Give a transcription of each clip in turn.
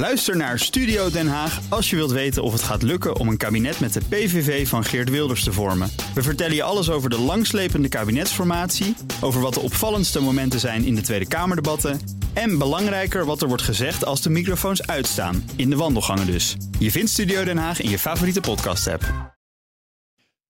Luister naar Studio Den Haag als je wilt weten of het gaat lukken om een kabinet met de PVV van Geert Wilders te vormen. We vertellen je alles over de langslepende kabinetsformatie, over wat de opvallendste momenten zijn in de Tweede Kamerdebatten en belangrijker wat er wordt gezegd als de microfoons uitstaan, in de wandelgangen dus. Je vindt Studio Den Haag in je favoriete podcast-app.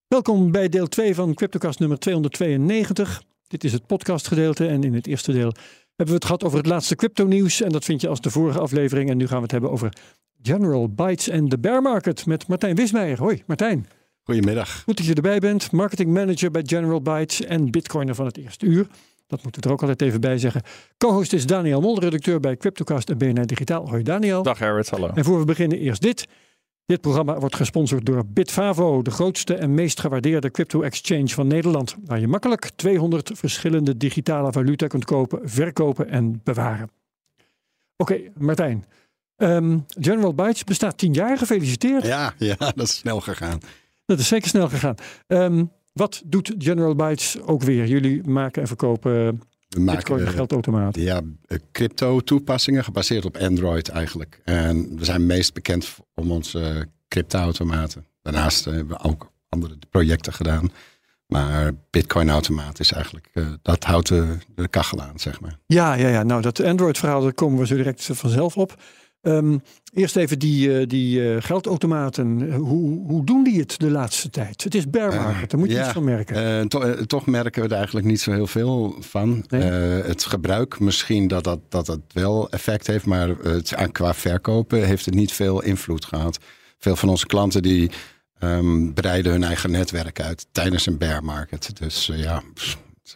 Welkom bij deel 2 van Cryptocast nummer 292. Dit is het podcastgedeelte en in het eerste deel hebben we het gehad over het laatste crypto nieuws. En dat vind je als de vorige aflevering. En nu gaan we het hebben over General Bytes en de bear market met Martijn Wismeijer. Hoi Martijn. Goedemiddag. Goed dat je erbij bent. Marketing manager bij General Bytes en bitcoiner van het eerste uur. Dat moeten we er ook altijd even bij zeggen. Co-host is Daniel Mol, redacteur bij Cryptocast en BNR Digitaal. Hoi Daniel. Dag Herbert, hallo. En voor we beginnen eerst dit. Dit programma wordt gesponsord door Bitfavo, de grootste en meest gewaardeerde crypto-exchange van Nederland, waar je makkelijk 200 verschillende digitale valuta kunt kopen, verkopen en bewaren. Oké, Martijn. Ehm, General Bytes bestaat tien jaar, gefeliciteerd. Ja, ja, dat is snel gegaan. Dat is zeker snel gegaan. Ehm, wat doet General Bytes ook weer? Jullie maken en verkopen We Bitcoin maken geldautomaten. ja, crypto toepassingen gebaseerd op Android eigenlijk. En we zijn meest bekend om onze crypto-automaten. Daarnaast hebben we ook andere projecten gedaan. Maar Bitcoin-automaat is eigenlijk, eh, dat houdt de, de kachel aan, zeg maar. Ja, ja, ja. Nou, dat Android-verhaal, daar komen we zo direct vanzelf op. Ehm, eerst even die, eh, die eh, geldautomaten. Hoe, hoe doen die het de laatste tijd? Het is bear market, daar moet je ja, iets van merken. Eh, to- toch merken we er eigenlijk niet zo heel veel van. Nee? Het gebruik misschien dat dat, dat dat wel effect heeft, maar het, aan- qua verkopen heeft het niet veel invloed gehad. Veel van onze klanten die ehm, breiden hun eigen netwerk uit tijdens een bear market. Dus ja, pff, het,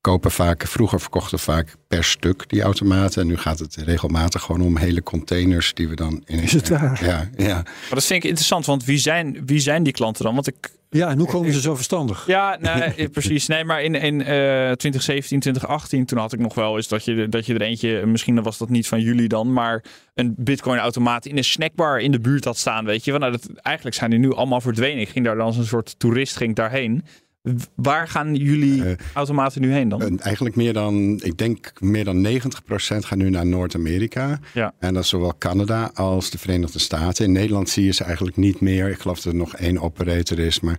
kopen vaak, vroeger verkochten we vaak per stuk die automaten. En nu gaat het regelmatig gewoon om hele containers die we dan in. Is het waar? Ja, ja. Maar dat vind ik interessant, want wie zijn, wie zijn die klanten dan? Want ik, ja, en hoe komen ze zo verstandig? ja, nee, eh, precies. Nee, maar in, in eh 2017, 2018, toen had ik nog wel eens dat je, dat je er eentje, misschien was dat niet van jullie dan, maar een Bitcoin-automaat in een snackbar in de buurt had staan. Weet je, want nou, dat, eigenlijk zijn die nu allemaal verdwenen. Ik ging daar dan als een soort toerist ging daarheen. Waar gaan jullie Eh, automaten nu heen dan? En eigenlijk meer dan, ik denk meer dan 90% gaat nu naar Noord-Amerika. Ja. En dat is zowel Canada als de Verenigde Staten. In Nederland zie je ze eigenlijk niet meer. Ik geloof dat er nog één operator is. Maar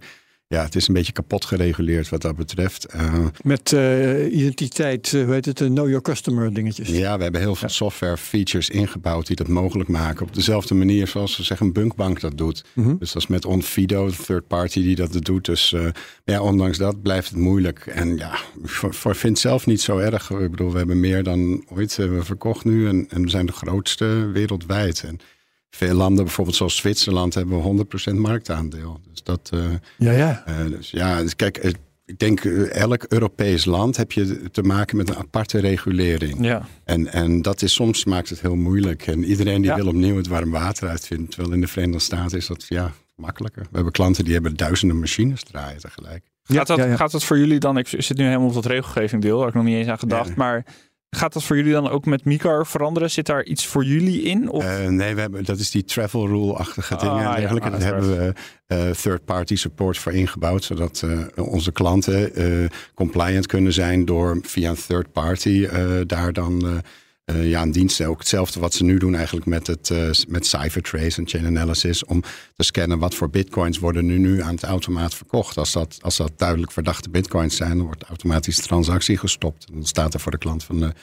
ja, het is een beetje kapot gereguleerd wat dat betreft. Eh, Met eh, identiteit, eh, hoe heet het, eh, know your customer dingetjes. ja, we hebben heel veel software features ingebouwd die dat mogelijk maken. Op dezelfde manier zoals we zeggen een bunkbank dat doet. Mhm. Dus dat is met Onfido, de third party die dat doet. Dus ja, ondanks dat blijft het moeilijk. En ja, voor, zelf niet zo erg. Ik bedoel, we hebben meer dan ooit we verkocht nu. En, en we zijn de grootste wereldwijd. En veel landen, bijvoorbeeld zoals Zwitserland, hebben we 100% marktaandeel. Dus dat, eh, Ja, ja. eh, dus ja, dus kijk, eh, ik denk elk Europees land heb je te maken met een aparte regulering. ja. En, en dat is soms maakt het heel moeilijk. En iedereen die Ja. wil opnieuw het warm water uitvinden. Terwijl in de Verenigde Staten is dat ja, makkelijker. We hebben klanten die hebben duizenden machines draaien tegelijk. Gaat, dat, ja, ja. gaat dat voor jullie dan, ik zit nu helemaal op dat regelgeving deel, daar heb ik nog niet eens aan gedacht, Ja. maar gaat dat voor jullie dan ook met Micar veranderen? Zit daar iets voor jullie in? Of? Eh, nee, we hebben, dat is die travel rule-achtige Ah, dingen. en ja, dergelijke. Daar uiteraard. hebben we eh, third-party support voor ingebouwd. Zodat eh, onze klanten compliant kunnen zijn door via een third-party daar dan eh, ja, een dienst. Ook hetzelfde wat ze nu doen eigenlijk met, het, eh, met Cyphertrace en Chain Analysis. Om te scannen wat voor bitcoins worden nu, nu aan het automaat verkocht. Als dat, als dat duidelijk verdachte bitcoins zijn, dan wordt automatisch de transactie gestopt. En dan staat er voor de klant van de,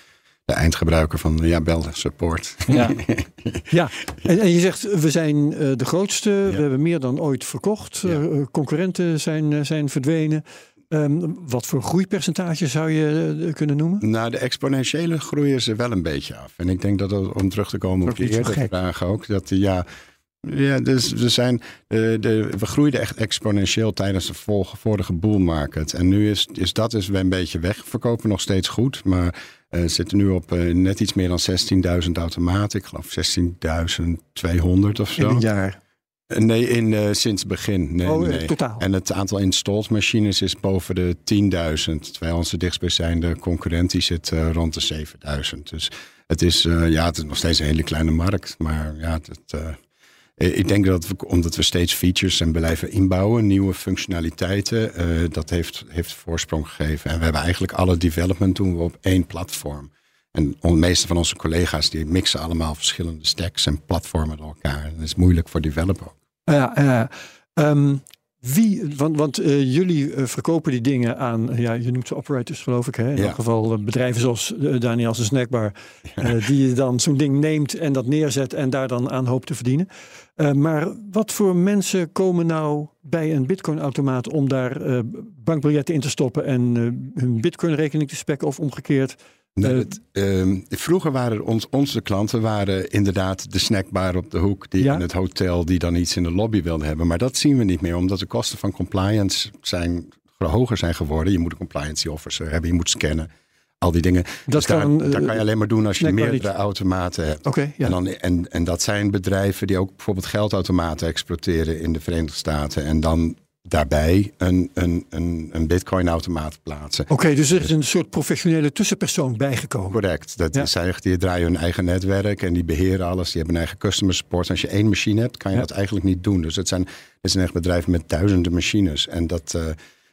de eindgebruiker van ja, bel support. Ja. Ja, en, en je zegt we zijn eh, de grootste, we hebben meer dan ooit verkocht. Ja. Concurrenten zijn, zijn verdwenen. Ehm, wat voor groeipercentage zou je eh, kunnen noemen? Nou, de exponentiële groei is er wel een beetje af. En ik denk dat dat, om terug te komen op je eerdere vraag ook, dat eh, ja, ja dus we, zijn, eh, de, we groeiden echt exponentieel tijdens de vorige bull market. En nu is, is dat is weer een beetje weg. We verkopen nog steeds goed, maar eh zitten nu op net iets meer dan 16.000 automaten. Ik geloof 16.200 of In zo. een jaar. Eh, Nee, in, eh, sinds het begin. Nee, Oh, eh, nee. totaal. En het aantal installed machines is boven de 10.000. Terwijl onze dichtstbijzijnde concurrent die zit rond de 7.000. Dus het is, ja, het is nog steeds een hele kleine markt. Maar ja, het, ik denk dat we, omdat we steeds features en blijven inbouwen, nieuwe functionaliteiten, dat heeft, heeft voorsprong gegeven. En we hebben eigenlijk alle development doen we op één platform. En de meeste van onze collega's die mixen allemaal verschillende stacks en platformen door elkaar. En dat is moeilijk voor developer. Ja, ja. Ehm, wie, want, want uh, jullie uh, verkopen die dingen aan, ja, je noemt ze operators geloof ik, hè? in ja. elk geval uh, bedrijven zoals Daniels Snackbar, ja. die je dan zo'n ding neemt en dat neerzet en daar dan aan hoopt te verdienen. maar wat voor mensen komen nou bij een bitcoin-automaat om daar bankbiljetten in te stoppen en hun bitcoin-rekening te spekken of omgekeerd? Nee, het, uh, vroeger waren ons, onze klanten waren inderdaad de snackbar op de hoek die ja? in het hotel die dan iets in de lobby wilde hebben. Maar dat zien we niet meer, omdat de kosten van compliance zijn hoger zijn geworden. Je moet een compliance officer hebben, je moet scannen. Al die dingen. Dat dus kan, daar, daar, kan je alleen maar doen als je meerdere automaten hebt. Okay, ja. en, dan, en, en dat zijn bedrijven die ook bijvoorbeeld geldautomaten exporteren in de Verenigde Staten. En dan daarbij een, een, een, een bitcoin-automaat plaatsen. Oké, dus er is een soort professionele tussenpersoon bijgekomen. Correct. Dat ja. is eigenlijk, die draaien hun eigen netwerk en die beheren alles. Die hebben een eigen customer support. Als je één machine hebt, kan je ja. dat eigenlijk niet doen. Dus het zijn, het is een echt bedrijf met duizenden machines. En dat, uh,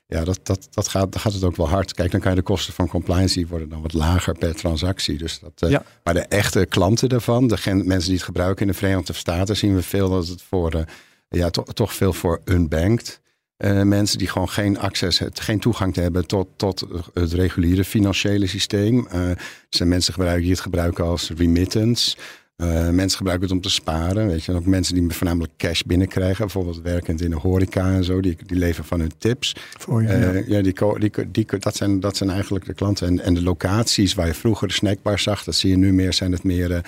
ja, dat, dat, dat gaat, dan gaat het ook wel hard. Kijk, dan kan je de kosten van compliance worden dan wat lager per transactie. Dus dat, uh, ja. Maar de echte klanten daarvan, de mensen die het gebruiken in de Verenigde Staten, zien we veel dat het voor, uh, ja, to, toch veel voor unbanked. Uh, mensen die gewoon geen access, geen toegang te hebben tot, tot het reguliere financiële systeem. Uh, er zijn mensen gebruiken, die het gebruiken als remittance. Uh, mensen gebruiken het om te sparen. Weet je, ook mensen die voornamelijk cash binnenkrijgen. Bijvoorbeeld werkend in de horeca en zo. Die, die leven van hun tips. Voor je, ja, ja die, die, die, dat, zijn, dat zijn eigenlijk de klanten. En, en de locaties waar je vroeger de snackbar zag. Dat zie je nu meer. Zijn het meer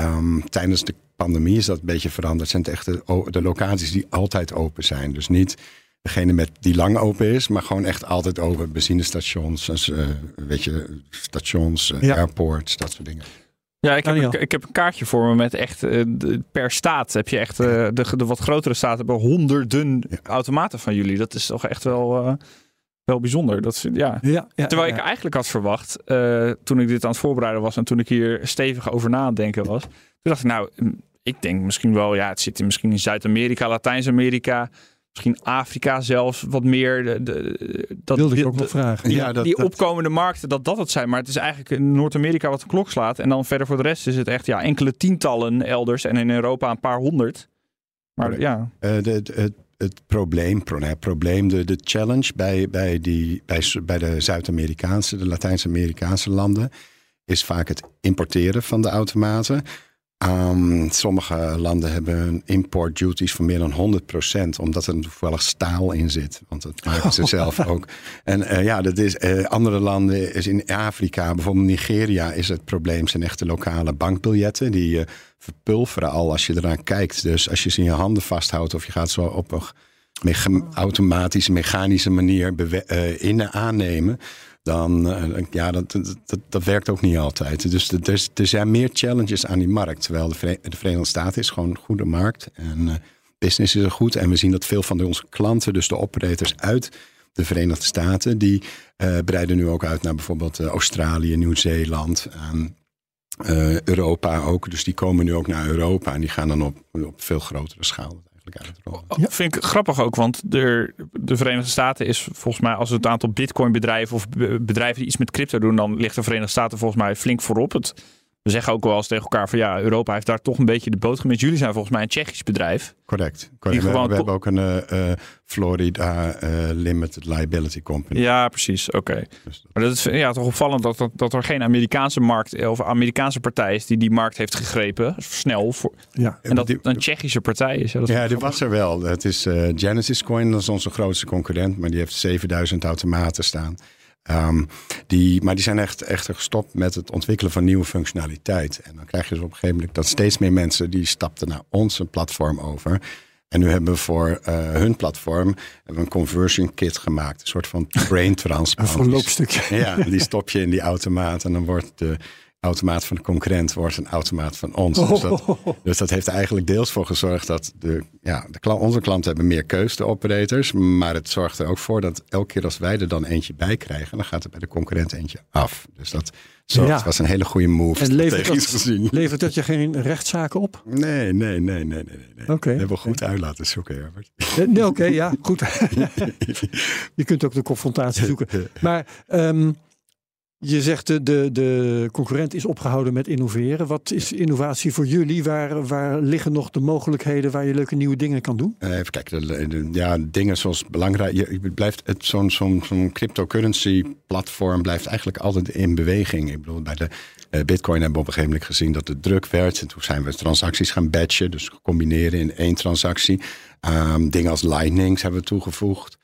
um, tijdens de pandemie is dat een beetje veranderd. Zijn het echt de, de locaties die altijd open zijn. Dus niet degene met die lang open is, maar gewoon echt altijd open. Benzinestations, dus, uh, weet je, stations, uh, ja. airports, dat soort dingen. Ja, ik heb, een, ik heb een kaartje voor me met echt uh, de, per staat heb je echt de, de, wat grotere staten hebben honderden ja. automaten van jullie. Dat is toch echt wel, wel bijzonder. Dat is, ja. Ja, ja Terwijl ik eigenlijk had verwacht, toen ik dit aan het voorbereiden was en toen ik hier stevig over na het denken was, toen dacht ik nou, ik denk misschien wel, ja, het zit in, misschien in Zuid-Amerika, Latijns-Amerika misschien Afrika zelfs wat meer. De, de, dat wilde ik ook nog vragen. Die, ja, dat, die dat... opkomende markten, dat dat het zijn. Maar het is eigenlijk in Noord-Amerika wat de klok slaat. En dan verder voor de rest is het echt ja, enkele tientallen elders. En in Europa een paar honderd. Maar ja. Uh, de, het, het probleem, het probleem de, de challenge bij, bij, die, bij, bij de Zuid-Amerikaanse, de Latijns-Amerikaanse landen, is vaak het importeren van de automaten. Um, sommige landen hebben import duties van meer dan 100%, omdat er toevallig staal in zit. Want dat maken ze zelf ook. En uh, ja, dat is, uh, andere landen, is in Afrika, bijvoorbeeld Nigeria, is het probleem zijn echte lokale bankbiljetten. Die uh, verpulveren al als je eraan kijkt. Dus als je ze in je handen vasthoudt of je gaat zo op een me automatische, mechanische manier in aannemen dan uh, ja, dat, dat, werkt ook niet altijd. Dus er, zijn meer challenges aan die markt. Terwijl de, Vere de Verenigde Staten is gewoon een goede markt. En uh, business is er goed. En we zien dat veel van onze klanten, dus de operators uit de Verenigde Staten, die uh, breiden nu ook uit naar bijvoorbeeld Australië, Nieuw-Zeeland. Europa ook. Dus die komen nu ook naar Europa en die gaan dan op, op veel grotere schaal ja. Vind ik grappig ook, want de, de Verenigde Staten is volgens mij, als het aantal bitcoin bedrijven of bedrijven die iets met crypto doen, dan ligt de Verenigde Staten volgens mij flink voorop. Het we zeggen ook wel eens tegen elkaar van ja, Europa heeft daar toch een beetje de boot gemist. Jullie zijn volgens mij een Tsjechisch bedrijf. Correct. Correct. We, we, hebben ook een uh, Florida uh, Limited Liability Company. Ja, precies. Oké. Dus maar dat is ja, toch opvallend dat, dat, dat, er geen Amerikaanse markt of Amerikaanse partij is die die markt heeft gegrepen. Snel. Voor, ja. En dat een Tsjechische partij is. Ja, dat ja die was er wel. Het is uh, Genesis Coin, dat is onze grootste concurrent. Maar die heeft 7000 automaten staan. Um, die, maar die zijn echt, echt gestopt met het ontwikkelen van nieuwe functionaliteit. En dan krijg je dus op een gegeven moment dat steeds meer mensen die stapten naar onze platform over. En nu hebben we voor uh, hun platform een conversion kit gemaakt. Een soort van brain transplant. Een verloopstukje. Ja, die stop je in die automaat en dan wordt de automaat van de concurrent wordt een automaat van ons. Dus, dat, dus, dat, heeft eigenlijk deels voor gezorgd dat de, ja, de, onze klanten hebben meer keus, de operators. Maar het zorgt er ook voor dat elke keer als wij er dan eentje bij krijgen, dan gaat er bij de concurrent eentje af. Dus dat zo, ja. was een hele goede move. En levert dat, gezien. levert dat je geen rechtszaken op? Nee, nee, nee, nee, nee. nee. Oké. Okay. Hebben we goed uit laten zoeken, Herbert. Nee, Oké, ja, goed. je kunt ook de confrontatie zoeken. Maar um, Je zegt de, de, concurrent is opgehouden met innoveren. Wat is innovatie voor jullie? Waar, waar liggen nog de mogelijkheden waar je leuke nieuwe dingen kan doen? Uh, even kijken, de, ja, dingen zoals belangrijk. Je, blijft het zo'n zo'n zo'n cryptocurrency platform blijft eigenlijk altijd in beweging. Ik bedoel, bij de uh, Bitcoin hebben we op een gegeven moment gezien dat het druk werd. En toen zijn we transacties gaan batchen, dus combineren in één transactie. Um, dingen als Lightning hebben we toegevoegd.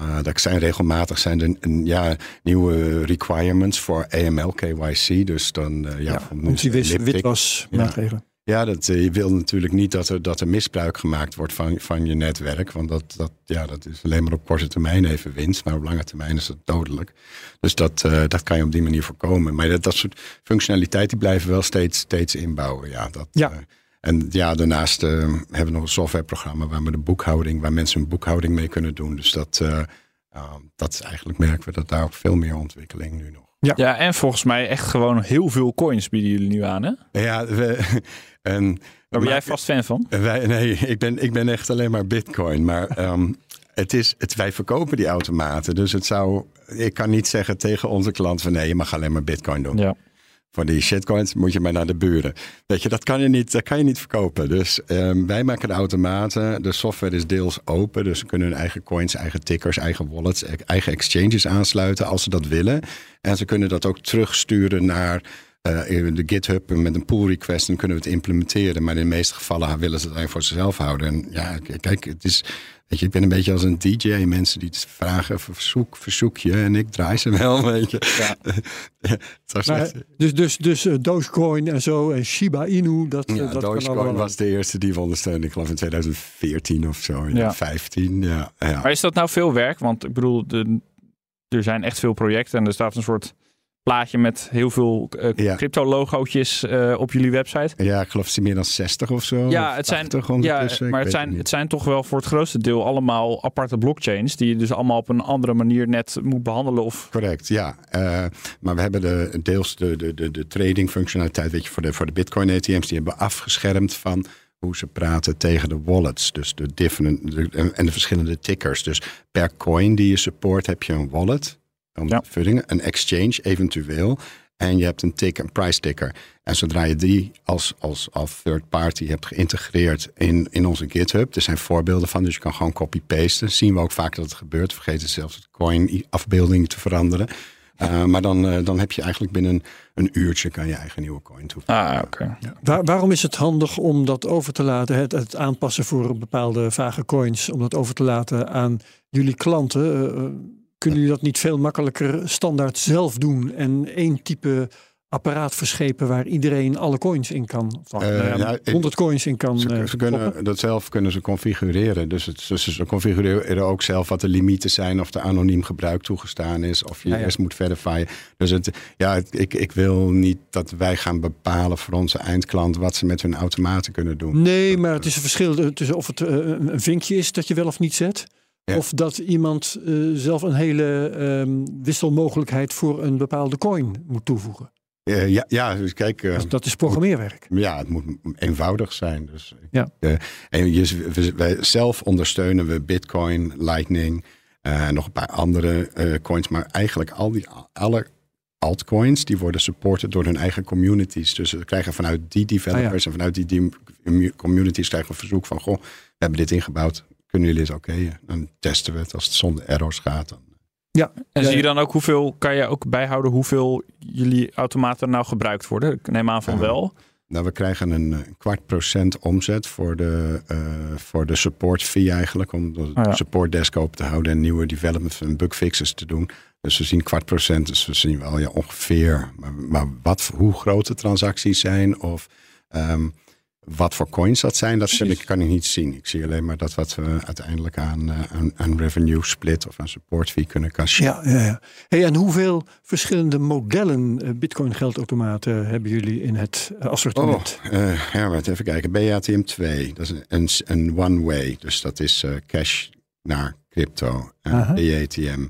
Uh, dat zijn regelmatig zijn er ja, nieuwe requirements voor AML, KYC. Dus dan uh, ja, ja van die wit, witwas maatregelen. Ja, dat, uh, je wil natuurlijk niet dat er, dat er misbruik gemaakt wordt van, van je netwerk. Want dat, dat, ja, dat is alleen maar op korte termijn even winst. Maar op lange termijn is dat dodelijk. Dus dat, dat kan je op die manier voorkomen. Maar dat, dat soort functionaliteit die blijven wel steeds, steeds inbouwen. Ja, dat, ja. En ja, daarnaast uh, hebben we nog een softwareprogramma waar we de boekhouding, waar mensen hun boekhouding mee kunnen doen. Dus dat, uh, uh, dat is eigenlijk merken we dat daar ook veel meer ontwikkeling nu nog. Ja. ja, en volgens mij echt gewoon heel veel coins bieden jullie nu aan, hè? Ja, we, en, Daar ben jij vast fan van? Wij, nee, ik ben, ik ben echt alleen maar Bitcoin. Maar um, het is, het, wij verkopen die automaten. Dus het zou, ik kan niet zeggen tegen onze klant van nee, je mag alleen maar Bitcoin doen. Ja van die shitcoins moet je maar naar de buren. Weet je, dat kan je niet, dat kan je niet verkopen. Dus um, wij maken de automaten. De software is deels open. Dus ze kunnen hun eigen coins, eigen tickers, eigen wallets, eigen exchanges aansluiten als ze dat willen. En ze kunnen dat ook terugsturen naar uh, de GitHub met een pull request. Dan kunnen we het implementeren. Maar in de meeste gevallen willen ze het eigenlijk voor zichzelf houden. En ja, kijk, het is Weet je, ik ben een beetje als een DJ. Mensen die vragen, verzoek, verzoek je. En ik draai ze wel, weet je. Ja. maar, dus dus, dus uh, Dogecoin en zo en Shiba Inu. Dat, ja, dat Dogecoin was de eerste die we ondersteunden. Ik geloof in 2014 of zo. Ja. 15, ja, ja. Maar is dat nou veel werk? Want ik bedoel, de, er zijn echt veel projecten. En er staat een soort plaatje met heel veel uh, ja. crypto-logootjes uh, op jullie website. Ja, ik geloof ze meer dan 60 of zo. Ja, het zijn, ja maar het zijn, het zijn toch wel voor het grootste deel allemaal aparte blockchains... die je dus allemaal op een andere manier net moet behandelen. Of... Correct, ja. Uh, maar we hebben de, deels de, de, de, de trading functionaliteit... weet je, voor de, voor de bitcoin ATM's, die hebben we afgeschermd van hoe ze praten tegen de wallets. Dus de different, de, en de verschillende tickers. Dus per coin die je support heb je een wallet ja. Een exchange eventueel. En je hebt een tick, een price ticker. En zodra je die als, als, als third party hebt geïntegreerd in, in onze GitHub, er zijn voorbeelden van, dus je kan gewoon copy-pasten. Zien we ook vaak dat het gebeurt. Vergeet zelfs de coin-afbeelding te veranderen. Uh, maar dan, uh, dan heb je eigenlijk binnen een uurtje kan je eigen nieuwe coin toevoegen. Ah, oké. Ja. Waar, waarom is het handig om dat over te laten, het, het aanpassen voor bepaalde vage coins, om dat over te laten aan jullie klanten? Kunnen jullie dat niet veel makkelijker standaard zelf doen en één type apparaat verschepen waar iedereen alle coins in kan. Of, uh, nou ja, 100 coins in kan. Ze, uh, ze kunnen dat zelf kunnen ze configureren. Dus, het, dus ze configureren ook zelf wat de limieten zijn, of de anoniem gebruik toegestaan is, of je ja, ja. eerst moet verifieren. Dus het, ja, ik, ik wil niet dat wij gaan bepalen voor onze eindklant wat ze met hun automaten kunnen doen. Nee, maar het is een verschil tussen of het uh, een vinkje is dat je wel of niet zet. Ja. Of dat iemand uh, zelf een hele um, wisselmogelijkheid voor een bepaalde coin moet toevoegen. Uh, ja, ja, dus kijk. Uh, dat is programmeerwerk. Moet, ja, het moet eenvoudig zijn. Dus, ja. en je, wij zelf ondersteunen we Bitcoin, Lightning en nog een paar andere coins. Maar eigenlijk al die, alle altcoins die worden supported door hun eigen communities. Dus we krijgen vanuit die developers ah, ja. en vanuit die, die communities krijgen we een verzoek van: goh, we hebben dit ingebouwd kunnen jullie het oké? Okay? Dan testen we het. Als het zonder errors gaat, dan ja, en zie je dan ook hoeveel, kan je ook bijhouden hoeveel jullie automaten nou gebruikt worden? Ik neem aan van uh, wel. Nou, we krijgen een kwart procent omzet voor de, uh, voor de support fee eigenlijk. Om de oh ja. support desk open te houden en nieuwe development en bugfixes te doen. Dus we zien kwart procent, dus we zien wel ja, ongeveer. Maar, maar wat, hoe grote transacties zijn of... Um, wat voor coins dat zijn, dat ik, kan ik niet zien. Ik zie alleen maar dat wat we uiteindelijk aan, aan, aan revenue split of aan support fee kunnen casseren. Ja, ja, ja. Hey, en hoeveel verschillende modellen uh, Bitcoin geldautomaten hebben jullie in het assortiment? Oh, uh, ja, maar even kijken. BATM 2, dat is een, een one-way. Dus dat is uh, cash naar crypto. BATM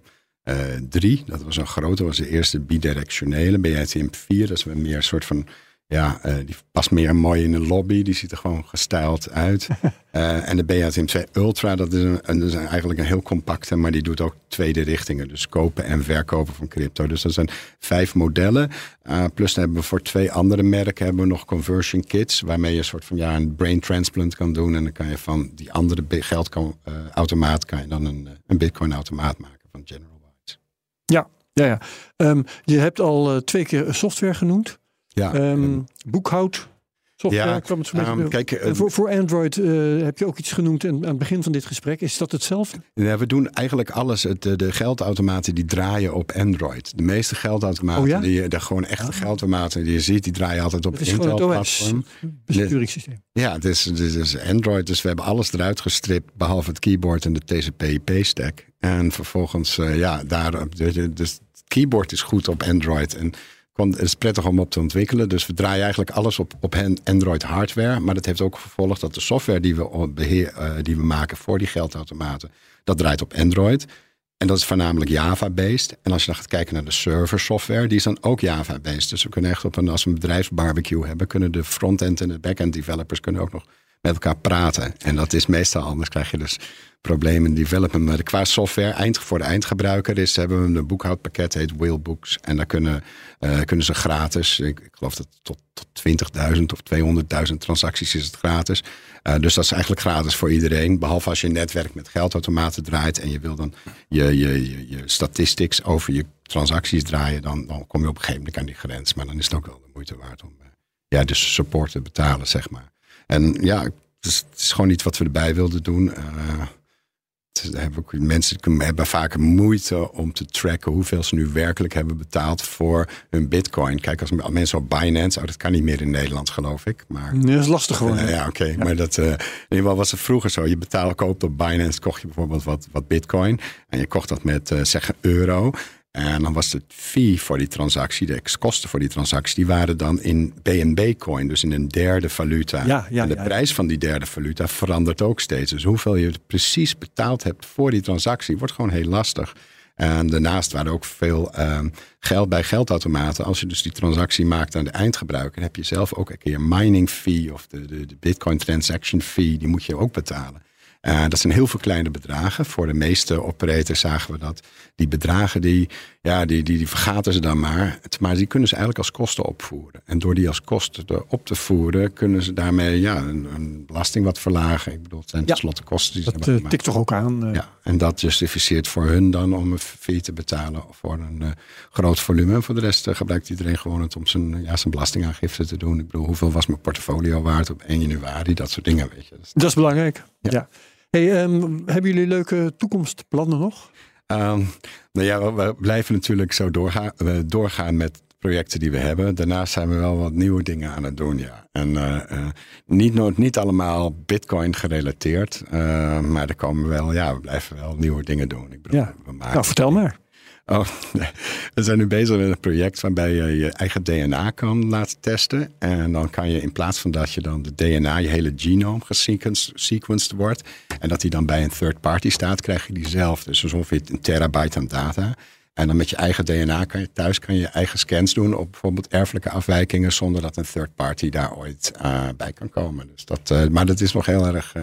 3, dat was een grote, was de eerste bidirectionele. BATM 4, dat is meer een soort van ja, uh, die past meer mooi in de lobby. Die ziet er gewoon gestyled uit. uh, en de BATM2 Ultra, dat is, een, dat is eigenlijk een heel compacte, maar die doet ook tweede richtingen. Dus kopen en verkopen van crypto. Dus dat zijn vijf modellen. Uh, plus hebben we voor twee andere merken hebben we nog conversion kits. Waarmee je een soort van ja, een brain transplant kan doen. En dan kan je van die andere geldautomaat kan je dan een, een bitcoin automaat maken van General Bytes. Ja, ja, ja. Um, je hebt al twee keer software genoemd. Ja, um, boekhoud. Software Ja, kwam het beetje um, op. kijk, En eh, voor, voor Android eh, heb je ook iets genoemd aan, aan het begin van dit gesprek. Is dat hetzelfde? Ja, we doen eigenlijk alles. Het, de, de geldautomaten die draaien op Android. De meeste geldautomaten, Oh ja? die, je- de gewoon echte geldautomaten die je ziet, die draaien altijd op Het Intel-platform. Besturingssysteem. Ja, het is, het is Android, dus we hebben alles eruit gestript, behalve het keyboard en de TCP/IP-stack. En vervolgens, eh, ja, daar, dus het keyboard is goed op Android en kon, het is prettig om op te ontwikkelen. Dus we draaien eigenlijk alles op, op Android hardware. Maar dat heeft ook gevolg dat de software die we, beheer, eh, die we maken voor die geldautomaten, dat draait op Android. En dat is voornamelijk Java-based. En als je dan gaat kijken naar de server software, die is dan ook Java-based. Dus we kunnen echt op een, als we een bedrijfsbarbecue hebben, kunnen de front-end en de back-end developers kunnen ook nog met elkaar praten. En dat is meestal anders, krijg je dus problemen in development. Maar qua software, eind, voor de eindgebruiker, is, hebben we een boekhoudpakket, heet Whalebooks. En daar kunnen, eh, kunnen ze gratis, ik, ik geloof dat tot, tot 20.000 of 200.000 transacties is het gratis. Eh, dus dat is eigenlijk gratis voor iedereen. Behalve als je een netwerk met geldautomaten draait en je wil dan je, je, je, je statistics over je transacties draaien, dan, dan kom je op een gegeven moment aan die grens. Maar dan is het ook wel de moeite waard om eh, ja, dus support te betalen, zeg maar. En ja, het is, het is gewoon iets wat we erbij wilden doen. Eh, hebben ook mensen hebben vaak moeite om te tracken hoeveel ze nu werkelijk hebben betaald voor hun bitcoin. Kijk, als mensen op Binance, oh, dat kan niet meer in Nederland, geloof ik. Maar Nee, dat is lastig gewoon. ja, ja, oké. Maar dat, eh, in ieder geval was het vroeger zo. Je betaalde, koopt op Binance, kocht je bijvoorbeeld wat, wat bitcoin. En je kocht dat met, eh zeg, euro. En dan was de fee voor die transactie, de kosten voor die transactie, die waren dan in BNB-coin, dus in een derde valuta. Ja, ja, en de ja. prijs van die derde valuta verandert ook steeds. Dus hoeveel je precies betaald hebt voor die transactie, wordt gewoon heel lastig. En daarnaast waren er ook veel ehm, geld bij geldautomaten. Als je dus die transactie maakt aan de eindgebruiker, heb je zelf ook een keer mining fee of de, de, de Bitcoin transaction fee, die moet je ook betalen. Eh, dat zijn heel veel kleine bedragen. Voor de meeste operators zagen we dat die bedragen, die, ja, die, die, die vergaten ze dan maar. Maar die kunnen ze eigenlijk als kosten opvoeren. En door die als kosten te- op te voeren, kunnen ze daarmee ja, een, een belasting wat verlagen. Ik bedoel, het zijn Ja. tenslotte kosten die ze Dat hebben eh, tikt toch ook aan. eh. Ja, en dat justificeert voor hun dan om een fee te betalen voor een groot volume. En voor de rest gebruikt iedereen gewoon het om zijn, ja, zijn belastingaangifte te doen. Ik bedoel, hoeveel was mijn portfolio waard op 1 januari? Dat soort dingen, weet je. Dat is belangrijk. Ja. Ja. Hey, ehm, hebben jullie leuke toekomstplannen nog? Ehm, nou ja, we, we blijven natuurlijk zo doorgaan, we doorgaan met projecten die we hebben. Daarnaast zijn we wel wat nieuwe dingen aan het doen, ja. En eh, eh, niet, nooit, niet allemaal bitcoin gerelateerd, eh, maar er komen wel, ja, we blijven wel nieuwe dingen doen. Ik bedoel, Ja. we maken Nou, vertel maar. Oh. We zijn nu bezig met een project waarbij je je eigen DNA kan laten testen. En dan kan je in plaats van dat je dan de DNA, je hele genome gesequenced sequenced wordt. En dat die dan bij een third party staat, krijg je die zelf. Dus ongeveer een terabyte aan data. En dan met je eigen DNA kan je thuis kan je, je eigen scans doen op bijvoorbeeld erfelijke afwijkingen. Zonder dat een third party daar ooit eh, bij kan komen. Dus dat, eh, maar dat is nog heel erg eh,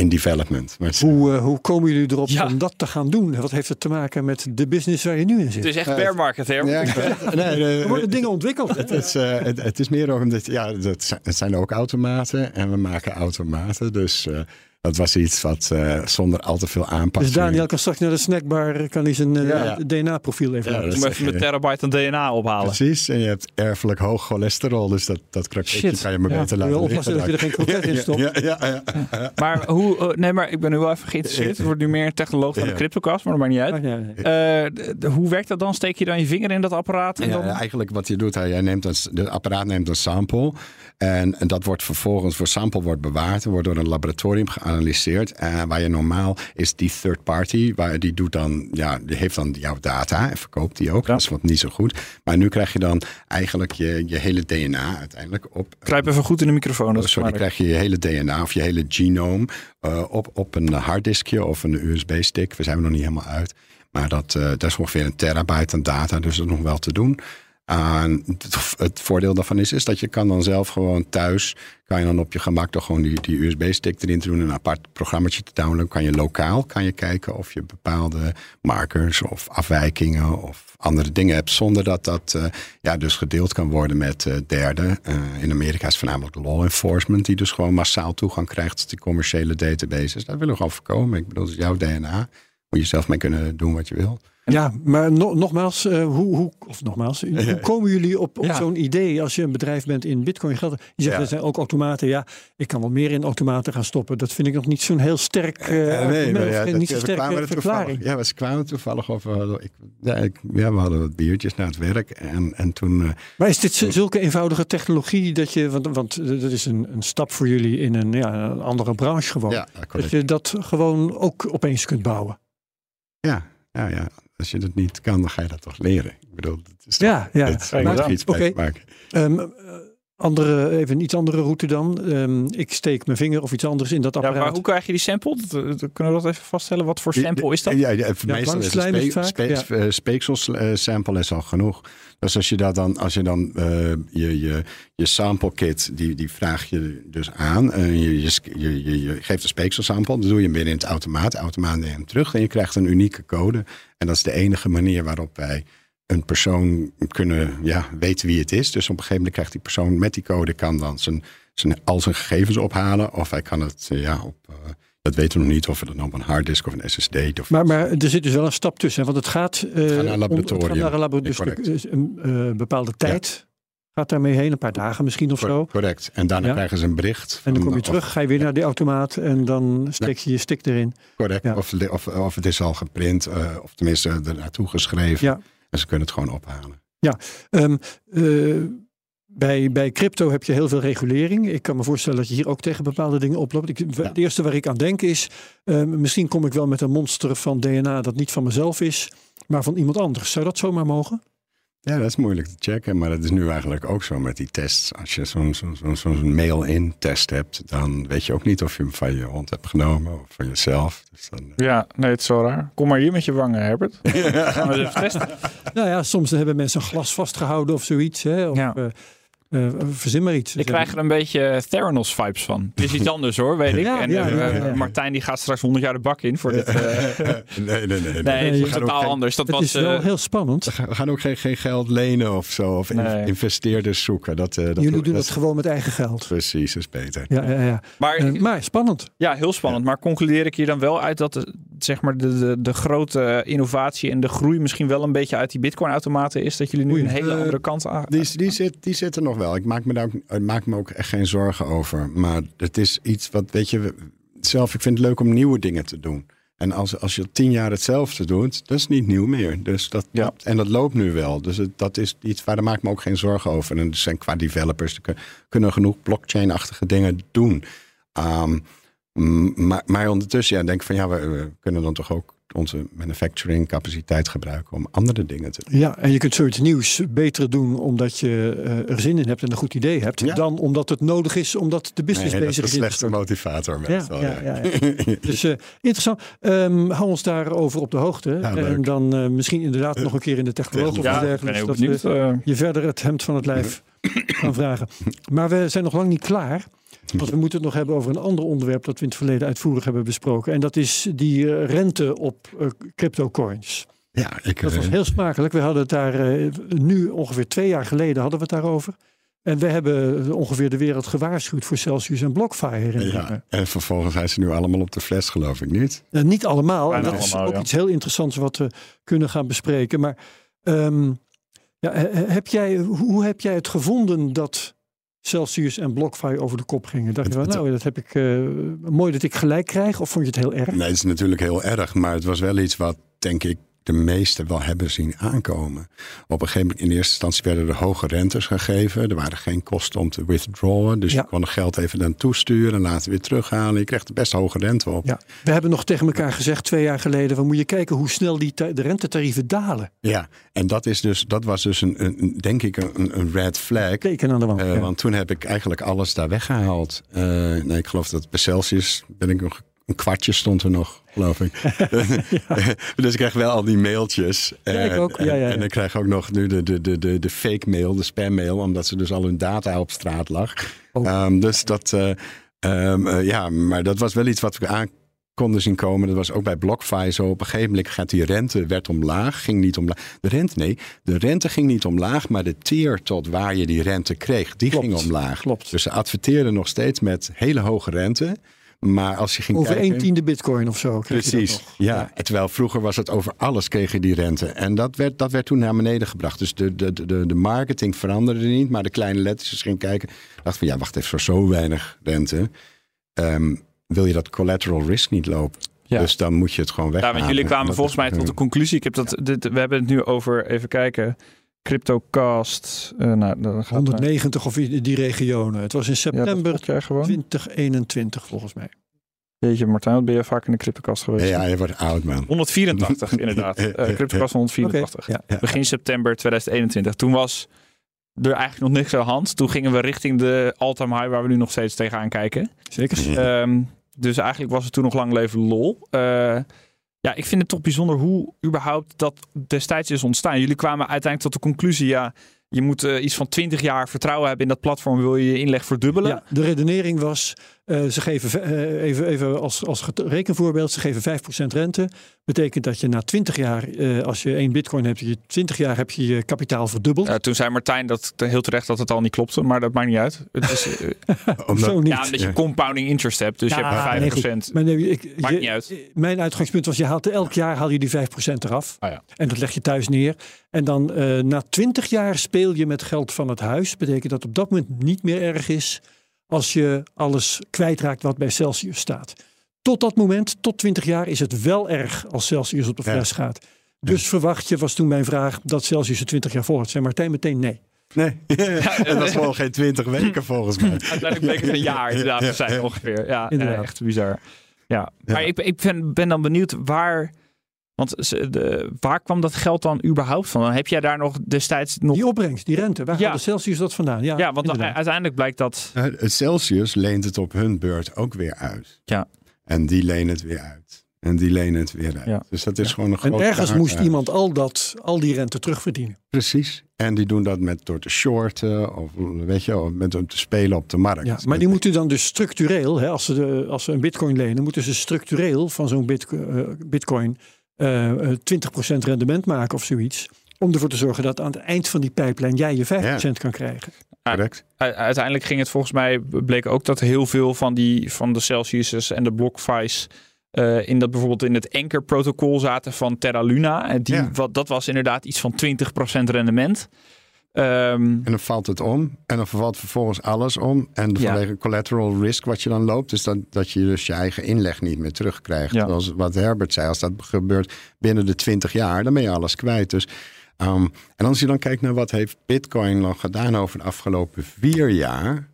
in development. Het Hoe, eh, hoe komen jullie erop Ja. om dat te gaan doen? Wat heeft het te maken met de business waar je nu in Het zit? is echt bear market, hè? Ja, nee, Er worden dingen ontwikkeld. Het is, eh, het, het is meer ook omdat, ja, het zijn, het zijn ook automaten en we maken automaten. Dus eh, dat was iets wat eh, zonder al te veel Dus aanpassing. Daniel kan straks naar de snackbar, kan hij zijn eh, Ja. DNA-profiel even Ja, laten. Om even mijn terabyte aan DNA ophalen. Precies, en je hebt erfelijk hoog cholesterol, dus dat, dat kroketje kan je maar Ja, beter wil je laten oppassen dat je er geen kroket in stopt. Ja, ja, ja, ja. Maar hoe, eh, nee, maar ik ben nu wel even geïnteresseerd. Het wordt nu meer een technoloog van de cryptocast, maar dat maakt niet uit. Hoe werkt dat dan? Steek je dan je vinger in dat apparaat? En Ja, dan... eigenlijk wat je doet, hè, jij neemt een, de apparaat neemt een sample. En, en dat wordt vervolgens voor sample wordt bewaard. en wordt door een laboratorium geanalyseerd. En waar je normaal is die third party, waar die doet dan, ja, die heeft dan jouw data en verkoopt die ook. Ja. Dat is wat niet zo goed. Maar nu krijg je dan eigenlijk je, je hele DNA uiteindelijk op. Kruip even goed in de microfoon. Dat Sorry, krijg je je hele DNA of je hele genome eh, op, op een harddiskje of een USB-stick. We zijn er nog niet helemaal uit. Maar dat, eh, dat is ongeveer een terabyte aan data, dus dat is nog wel te doen. Het, voordeel daarvan is, is dat je kan dan zelf gewoon thuis, kan je dan op je gemak toch gewoon die, die USB-stick erin te doen, een apart programma te downloaden. Kan je lokaal kan je kijken of je bepaalde markers of afwijkingen of andere dingen hebt, zonder dat dat uh, ja, dus gedeeld kan worden met uh, derden. in Amerika is voornamelijk law enforcement, die dus gewoon massaal toegang krijgt tot die commerciële databases. Dat willen we gewoon voorkomen. Ik bedoel, het is jouw DNA. Moet je zelf mee kunnen doen wat je wil. Ja, maar no nogmaals, uh, hoe, hoe, of nogmaals, hoe komen jullie op, op ja. zo'n idee als je een bedrijf bent in bitcoin geld? Je zegt, ja. er zijn ook automaten. Ja, ik kan wel meer in automaten gaan stoppen. Dat vind ik nog niet zo'n heel sterk uh, uh, nee, maar ja, niet zo'n sterke verklaring. Ja, we kwamen toevallig over, ik, ja, ik, ja, we hadden wat biertjes na het werk en, en toen... maar is dit zulke eenvoudige technologie dat je, want, want dat is een, een stap voor jullie in een, ja, een andere branche gewoon. Dat je dat gewoon ook opeens kunt bouwen. Ja, ja, ja. Als je dat niet kan, dan ga je dat toch leren. Ik bedoel, dat is ja, ja. Het, maar, iets okay. maken. Um, andere, even een iets andere route dan. Um, ik steek mijn vinger of iets anders in dat apparaat. Ja, maar hoe krijg je die sample? Dat, dat, kunnen we dat even vaststellen? Wat voor sample is dat? Ja, ja, ja meestal is een spe, spe, ja. uh, speeksel is al genoeg. Dus als je, dat dan, als je dan uh, je, je, je sample kit, die, die vraag je dus aan. Uh, je, je, je, je, geeft een speekselsample, dat doe je binnen in het automaat. De automaat neemt hem terug en je krijgt een unieke code. En dat is de enige manier waarop wij een persoon kunnen ja, weten wie het is. Dus op een gegeven moment krijgt die persoon met die code kan dan zijn, zijn, al zijn gegevens ophalen. Of hij kan het ja, op. Uh, dat weten we nog niet of het dan op een harddisk of een SSD. Of maar, maar er zit dus wel een stap tussen. Want het gaat, uh, gaat naar een laboratorium. Om, naar een laboratorium. Dus een uh, bepaalde tijd. Ja. Gaat daarmee heen, een paar dagen misschien of zo. Correct. En daarna ja. krijgen ze een bericht. En dan kom je terug, of, ga je weer naar die automaat en dan steek je je stick erin. Correct. Of, of, of het is al geprint, of tenminste er naartoe geschreven. En ze kunnen het gewoon ophalen. Ja, um, uh, bij, bij crypto heb je heel veel regulering. Ik kan me voorstellen dat je hier ook tegen bepaalde dingen oploopt. Ik, ja. Het eerste waar ik aan denk is, uh, misschien kom ik wel met een monster van DNA dat niet van mezelf is, maar van iemand anders. Zou dat zomaar mogen? Ja, dat is moeilijk te checken, maar dat is nu eigenlijk ook zo met die tests. Als je zo'n zo, zo, zo mail-in test hebt, dan weet je ook niet of je hem van je hond hebt genomen of van jezelf. Dus dan, uh... Ja, nee, het is zo raar. Kom maar hier met je wangen, Herbert. Gaan we even testen. Nou ja, soms hebben mensen een glas vastgehouden of zoiets. Hè, of, ja. Uh, uh, verzin maar iets. Ik krijg er een beetje Theranos vibes van. Het is iets anders hoor, weet ik. Ja, en ja, uh, ja, Martijn die gaat straks 100 jaar de bak in voor dit. Uh... nee, nee, nee. Nee, nee het is totaal geen... anders. Dat het was, is wel heel spannend. We gaan ook geen, geen geld lenen of zo. Of nee. investeerders zoeken. Dat, dat Jullie doen dat, dat gewoon met eigen geld. Precies, dat is beter. Ja, ja, ja. Maar, maar spannend. Ja, heel spannend. Maar concludeer ik hier dan wel uit dat de, zeg maar de, de, de grote innovatie en de groei misschien wel een beetje uit die bitcoin-automaten is. Dat jullie nu Oei, een hele andere kant aan. Die, die, zit, die zit er nog wel. Ik maak me daar ook ik maak me ook echt geen zorgen over. Maar het is iets wat, weet je, zelf, ik vind het leuk om nieuwe dingen te doen. En als, als je tien jaar hetzelfde doet, dat is niet nieuw meer. Dus dat, ja. dat, en dat loopt nu wel. Dus het, dat is iets waar daar maak ik me ook geen zorgen over. En er zijn qua developers, die kunnen genoeg blockchain-achtige dingen doen. Um, maar, maar ondertussen ja, denk ik van ja, we, we kunnen dan toch ook onze manufacturing capaciteit gebruiken om andere dingen te doen. Ja, en je kunt zoiets nieuws beter doen omdat je uh, er zin in hebt en een goed idee hebt, ja. dan omdat het nodig is omdat de business nee, bezig is. Dat is een slechte motivator. Meestal, ja, ja, ja, dus uh, interessant. Um, hou ons daarover op de hoogte. en dan uh, misschien inderdaad nog een keer in de technologie of ja, dergelijks. Dat benieuwd, we je verder het hemd van het lijf gaan vragen. Maar we zijn nog lang niet klaar. Want we moeten het nog hebben over een ander onderwerp dat we in het verleden uitvoerig hebben besproken. En dat is die rente op uh, crypto coins. Ja, ik, dat was heel smakelijk. We hadden het daar uh, nu ongeveer twee jaar geleden hadden we het daarover. En we hebben ongeveer de wereld gewaarschuwd voor Celsius en BlockFi. Ja, en vervolgens zijn ze nu allemaal op de fles, geloof ik niet. Niet allemaal. En dat allemaal, is ook ja. iets heel interessants wat we kunnen gaan bespreken. Maar um, ja, heb jij, hoe heb jij het gevonden dat Celsius en BlockFi over de kop gingen. Dacht je van, nou, dat heb ik uh, mooi dat ik gelijk krijg, of vond je het heel erg? Nee, het is natuurlijk heel erg, maar het was wel iets wat, denk ik, de meesten wel hebben zien aankomen. Op een gegeven moment, in eerste instantie werden er hoge rentes gegeven. Er waren geen kosten om te withdrawen. Dus ja. je kon het geld even dan toesturen en later weer terughalen. Je kreeg er best hoge rente op. Ja. We hebben nog tegen elkaar gezegd twee jaar geleden... van moet je kijken hoe snel die de rentetarieven dalen. Ja, en dat, is dus, dat was dus een, een denk ik een, een red flag. Teken aan de wand. Uh, ja. Want toen heb ik eigenlijk alles daar weggehaald. Uh, nee, ik geloof dat bij Celsius ben ik nog een kwartje stond er nog geloof ik. dus ik krijg wel al die mailtjes. Ja, ik ook. Ja, ja, ja. En ik krijg ook nog nu de, de, de, de, de fake mail, de spam mail, omdat ze dus al hun data op straat lag. Oh. Ehm, dus dat, eh, ehm, eh, ja, maar dat was wel iets wat we aan konden zien komen. Dat was ook bij BlockFi zo. Op een gegeven moment gaat die rente werd omlaag, ging niet omlaag. De rente, nee, de rente ging niet omlaag, maar de tier tot waar je die rente kreeg, die Klopt, ging omlaag. klopt. Dus ze adverteerden nog steeds met hele hoge rente. Maar als je ging Over kijken... 1 tiende bitcoin of zo. kreeg je dat Precies, ja. Terwijl vroeger was het over alles kreeg je die rente. En dat werd, dat werd toen naar beneden gebracht. Dus de, de, de, de marketing veranderde niet. Maar de kleine lettertjes ging kijken. Dacht van ja, wacht even, voor zo weinig rente. ehm, wil je dat collateral risk niet lopen? Ja. Dus dan moet je het gewoon weg. Ja, want jullie kwamen volgens mij tot de conclusie. Ik heb dat, dit, we hebben het nu over, even kijken. CryptoCast. eh nou, dan gaat 190 of in die regionen. Het was in Ja, september gewoon. 2021 volgens mij. Jeetje, Martijn, wat ben je vaak in de CryptoCast geweest? Ja, je wordt oud, man. 184 inderdaad. Eh CryptoCast 184. Oké, ja. Begin september 2021. Toen was er eigenlijk nog niks aan de hand. Toen gingen we richting de all-time high waar we nu nog steeds tegenaan kijken. Zeker. Ehm, dus eigenlijk was het toen nog lang leven lol. Eh, ja, ik vind het toch bijzonder hoe überhaupt dat destijds is ontstaan. Jullie kwamen uiteindelijk tot de conclusie, ja, je moet eh, iets van 20 jaar vertrouwen hebben in dat platform, wil je je inleg verdubbelen. Ja, de redenering was, eh, ze geven, eh, even, even als, als rekenvoorbeeld, ze geven 5% rente. Betekent dat je na 20 jaar, eh, als je één bitcoin hebt, je 20 jaar heb je je kapitaal verdubbeld. Toen zei Martijn dat heel terecht dat het al niet klopte, maar dat maakt niet uit. Het is, Omdat, Zo niet. ja, omdat je compounding interest hebt, dus je hebt nee, 5%. goed. Maar nee, ik, Maakt je- niet uit. Mijn uitgangspunt was, je haalt elk jaar haal je die 5% eraf. Ah, ja. En dat leg je thuis neer. En dan eh, na 20 jaar speel je met geld van het huis. Betekent dat op dat moment niet meer erg is als je alles kwijtraakt wat bij Celsius staat. Tot dat moment, tot 20 jaar, is het wel erg als Celsius op de Ja. fles gaat. Dus verwacht je, was toen mijn vraag, dat Celsius er 20 jaar volgt. Zei Martijn meteen nee. nee, dat was gewoon geen 20 weken volgens mij. Uiteindelijk bleek het een jaar inderdaad te zijn ongeveer. Ja, Inderdaad. echt bizar. Ja, maar ik, ik ben, ben dan benieuwd waar... Want ze- de, waar kwam dat geld dan überhaupt van? Dan heb jij daar nog destijds nog... Die opbrengst, die rente, waar Ja. haalde Celsius dat vandaan? Ja, ja, want dan, uiteindelijk blijkt dat... Uh, Celsius leent het op hun beurt ook weer uit. Ja. En die lenen het weer uit. En die lenen het weer uit. Ja. Dus dat is gewoon een En grote ergens moest iemand al, dat, al die rente terugverdienen. Precies. En die doen dat met door te shorten of weet je, of met om te spelen op de markt. Ja, maar die moeten dan dus structureel, hè, als, ze de, als ze een bitcoin lenen, moeten ze structureel van zo'n bitco- eh, bitcoin eh, eh, 20% rendement maken of zoiets. Om ervoor te zorgen dat aan het eind van die pijplijn jij je 5% kan krijgen. correct. Uiteindelijk ging het volgens mij... bleek ook dat heel veel van, die, van de Celsius en de BlockFi's... eh, in dat bijvoorbeeld in het Anchor-protocol zaten van Terra Luna. En die, Ja. wat, dat was inderdaad iets van 20% rendement. Ehm, En dan valt het om. En dan valt vervolgens alles om. En Ja. vanwege collateral risk wat je dan loopt. Dus dat, dat je dus je eigen inleg niet meer terugkrijgt. Ja. Zoals wat Herbert zei. Als dat gebeurt binnen de 20 jaar. Dan ben je alles kwijt. Dus, ehm, en als je dan kijkt naar wat heeft Bitcoin nog gedaan over de afgelopen vier jaar.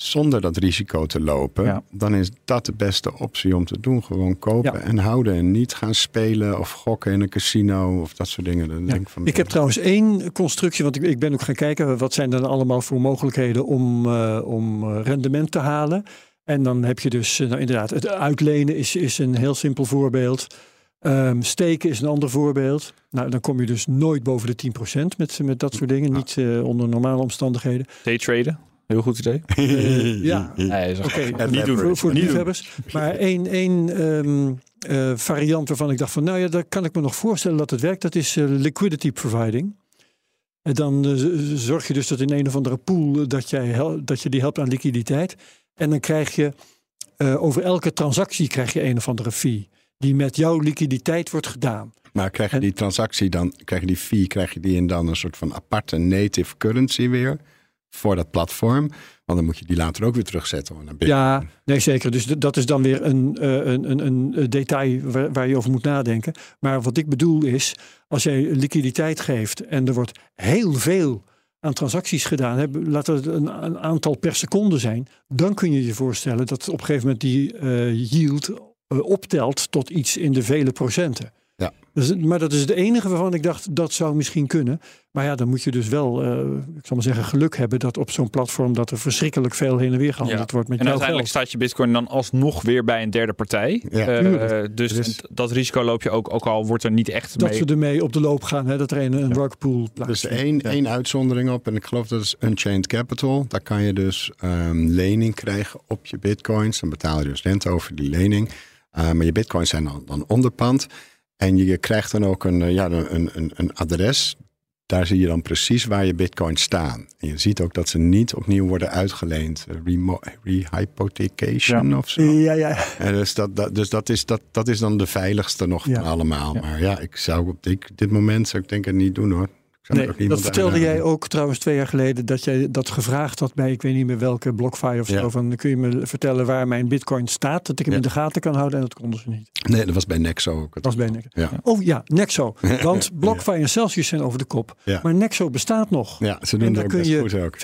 Zonder dat risico te lopen. Ja. Dan is dat de beste optie om te doen. Gewoon kopen Ja. en houden. En niet gaan spelen of gokken in een casino. Of dat soort dingen. Dan Ja. denk ik, van, Ik heb trouwens één constructie, want ik, ik ben ook gaan kijken wat zijn er dan allemaal voor mogelijkheden om, eh, om eh, rendement te halen. En dan heb je dus, eh, nou inderdaad, het uitlenen is, is een heel simpel voorbeeld. Ehm, steken is een ander voorbeeld. Nou, dan kom je dus nooit boven de 10% met, met dat soort dingen. Niet eh, onder normale omstandigheden. daytraden, heel goed idee. Ja, Nee, Oké, Niet niet doen. voor, voor de liefhebbers. Maar één, één ehm, eh, variant waarvan ik dacht van, nou ja, daar kan ik me nog voorstellen dat het werkt. Dat is eh, liquidity providing. En dan eh, zorg je dus dat in een of andere pool dat, jij hel- dat je die helpt aan liquiditeit. En dan krijg je eh, over elke transactie krijg je een of andere fee. Die met jouw liquiditeit wordt gedaan. Maar krijg je En- die transactie dan, krijg je die fee, krijg je die in dan een soort van aparte native currency weer voor dat platform? Want dan moet je die later ook weer terugzetten naar. Ja, nee zeker. Dus dat is dan weer een, eh, een, een, een detail waar, waar je over moet nadenken. Maar wat ik bedoel is, als jij liquiditeit geeft en er wordt heel veel aan transacties gedaan, hè, laat het een, een aantal per seconde zijn, dan kun je je voorstellen dat op een gegeven moment die eh, yield eh, optelt tot iets in de vele procenten. Dus, maar dat is het enige waarvan ik dacht dat zou misschien kunnen. Maar ja, dan moet je dus wel, uh, ik zal maar zeggen, geluk hebben dat op zo'n platform dat er verschrikkelijk veel heen en weer gehandeld wordt met En uiteindelijk staat je Bitcoin dan alsnog weer bij een derde partij. Ja, uh, dus, dus dat risico loop je ook, ook al wordt er niet echt dat mee. ze ermee op de loop gaan, hè, dat er een, een ja. rugpool plaatst. Dus één, één uitzondering op, en ik geloof dat is Unchained Capital. Daar kan je dus um, lening krijgen op je bitcoins. Dan betaal je dus rente over die lening. Uh, maar je bitcoins zijn dan, dan onderpand. En je krijgt dan ook een, ja, een, een, een adres. Daar zie je dan precies waar je bitcoins staan. En je ziet ook dat ze niet opnieuw worden uitgeleend. Rehypothecation ja. of zo. Ja, ja. En dus dat, dat, dus dat, is, dat, dat is dan de veiligste nog ja. van allemaal. Ja. Maar ja, ik zou op dit, dit moment zou ik denk het niet doen hoor. Nee, dat vertelde jij ook trouwens twee jaar geleden dat jij dat gevraagd had bij ik weet niet meer welke BlockFi of zo. Ja. Van kun je me vertellen waar mijn bitcoin staat, dat ik hem ja. in de gaten kan houden en dat konden ze niet. Nee, dat was bij Nexo ook. Dat was bij Nexo. Ja. Oh ja, Nexo. Want BlockFi en Celsius zijn over de kop. Maar Nexo bestaat nog. Ja, ze doen en daar kun je goed ook.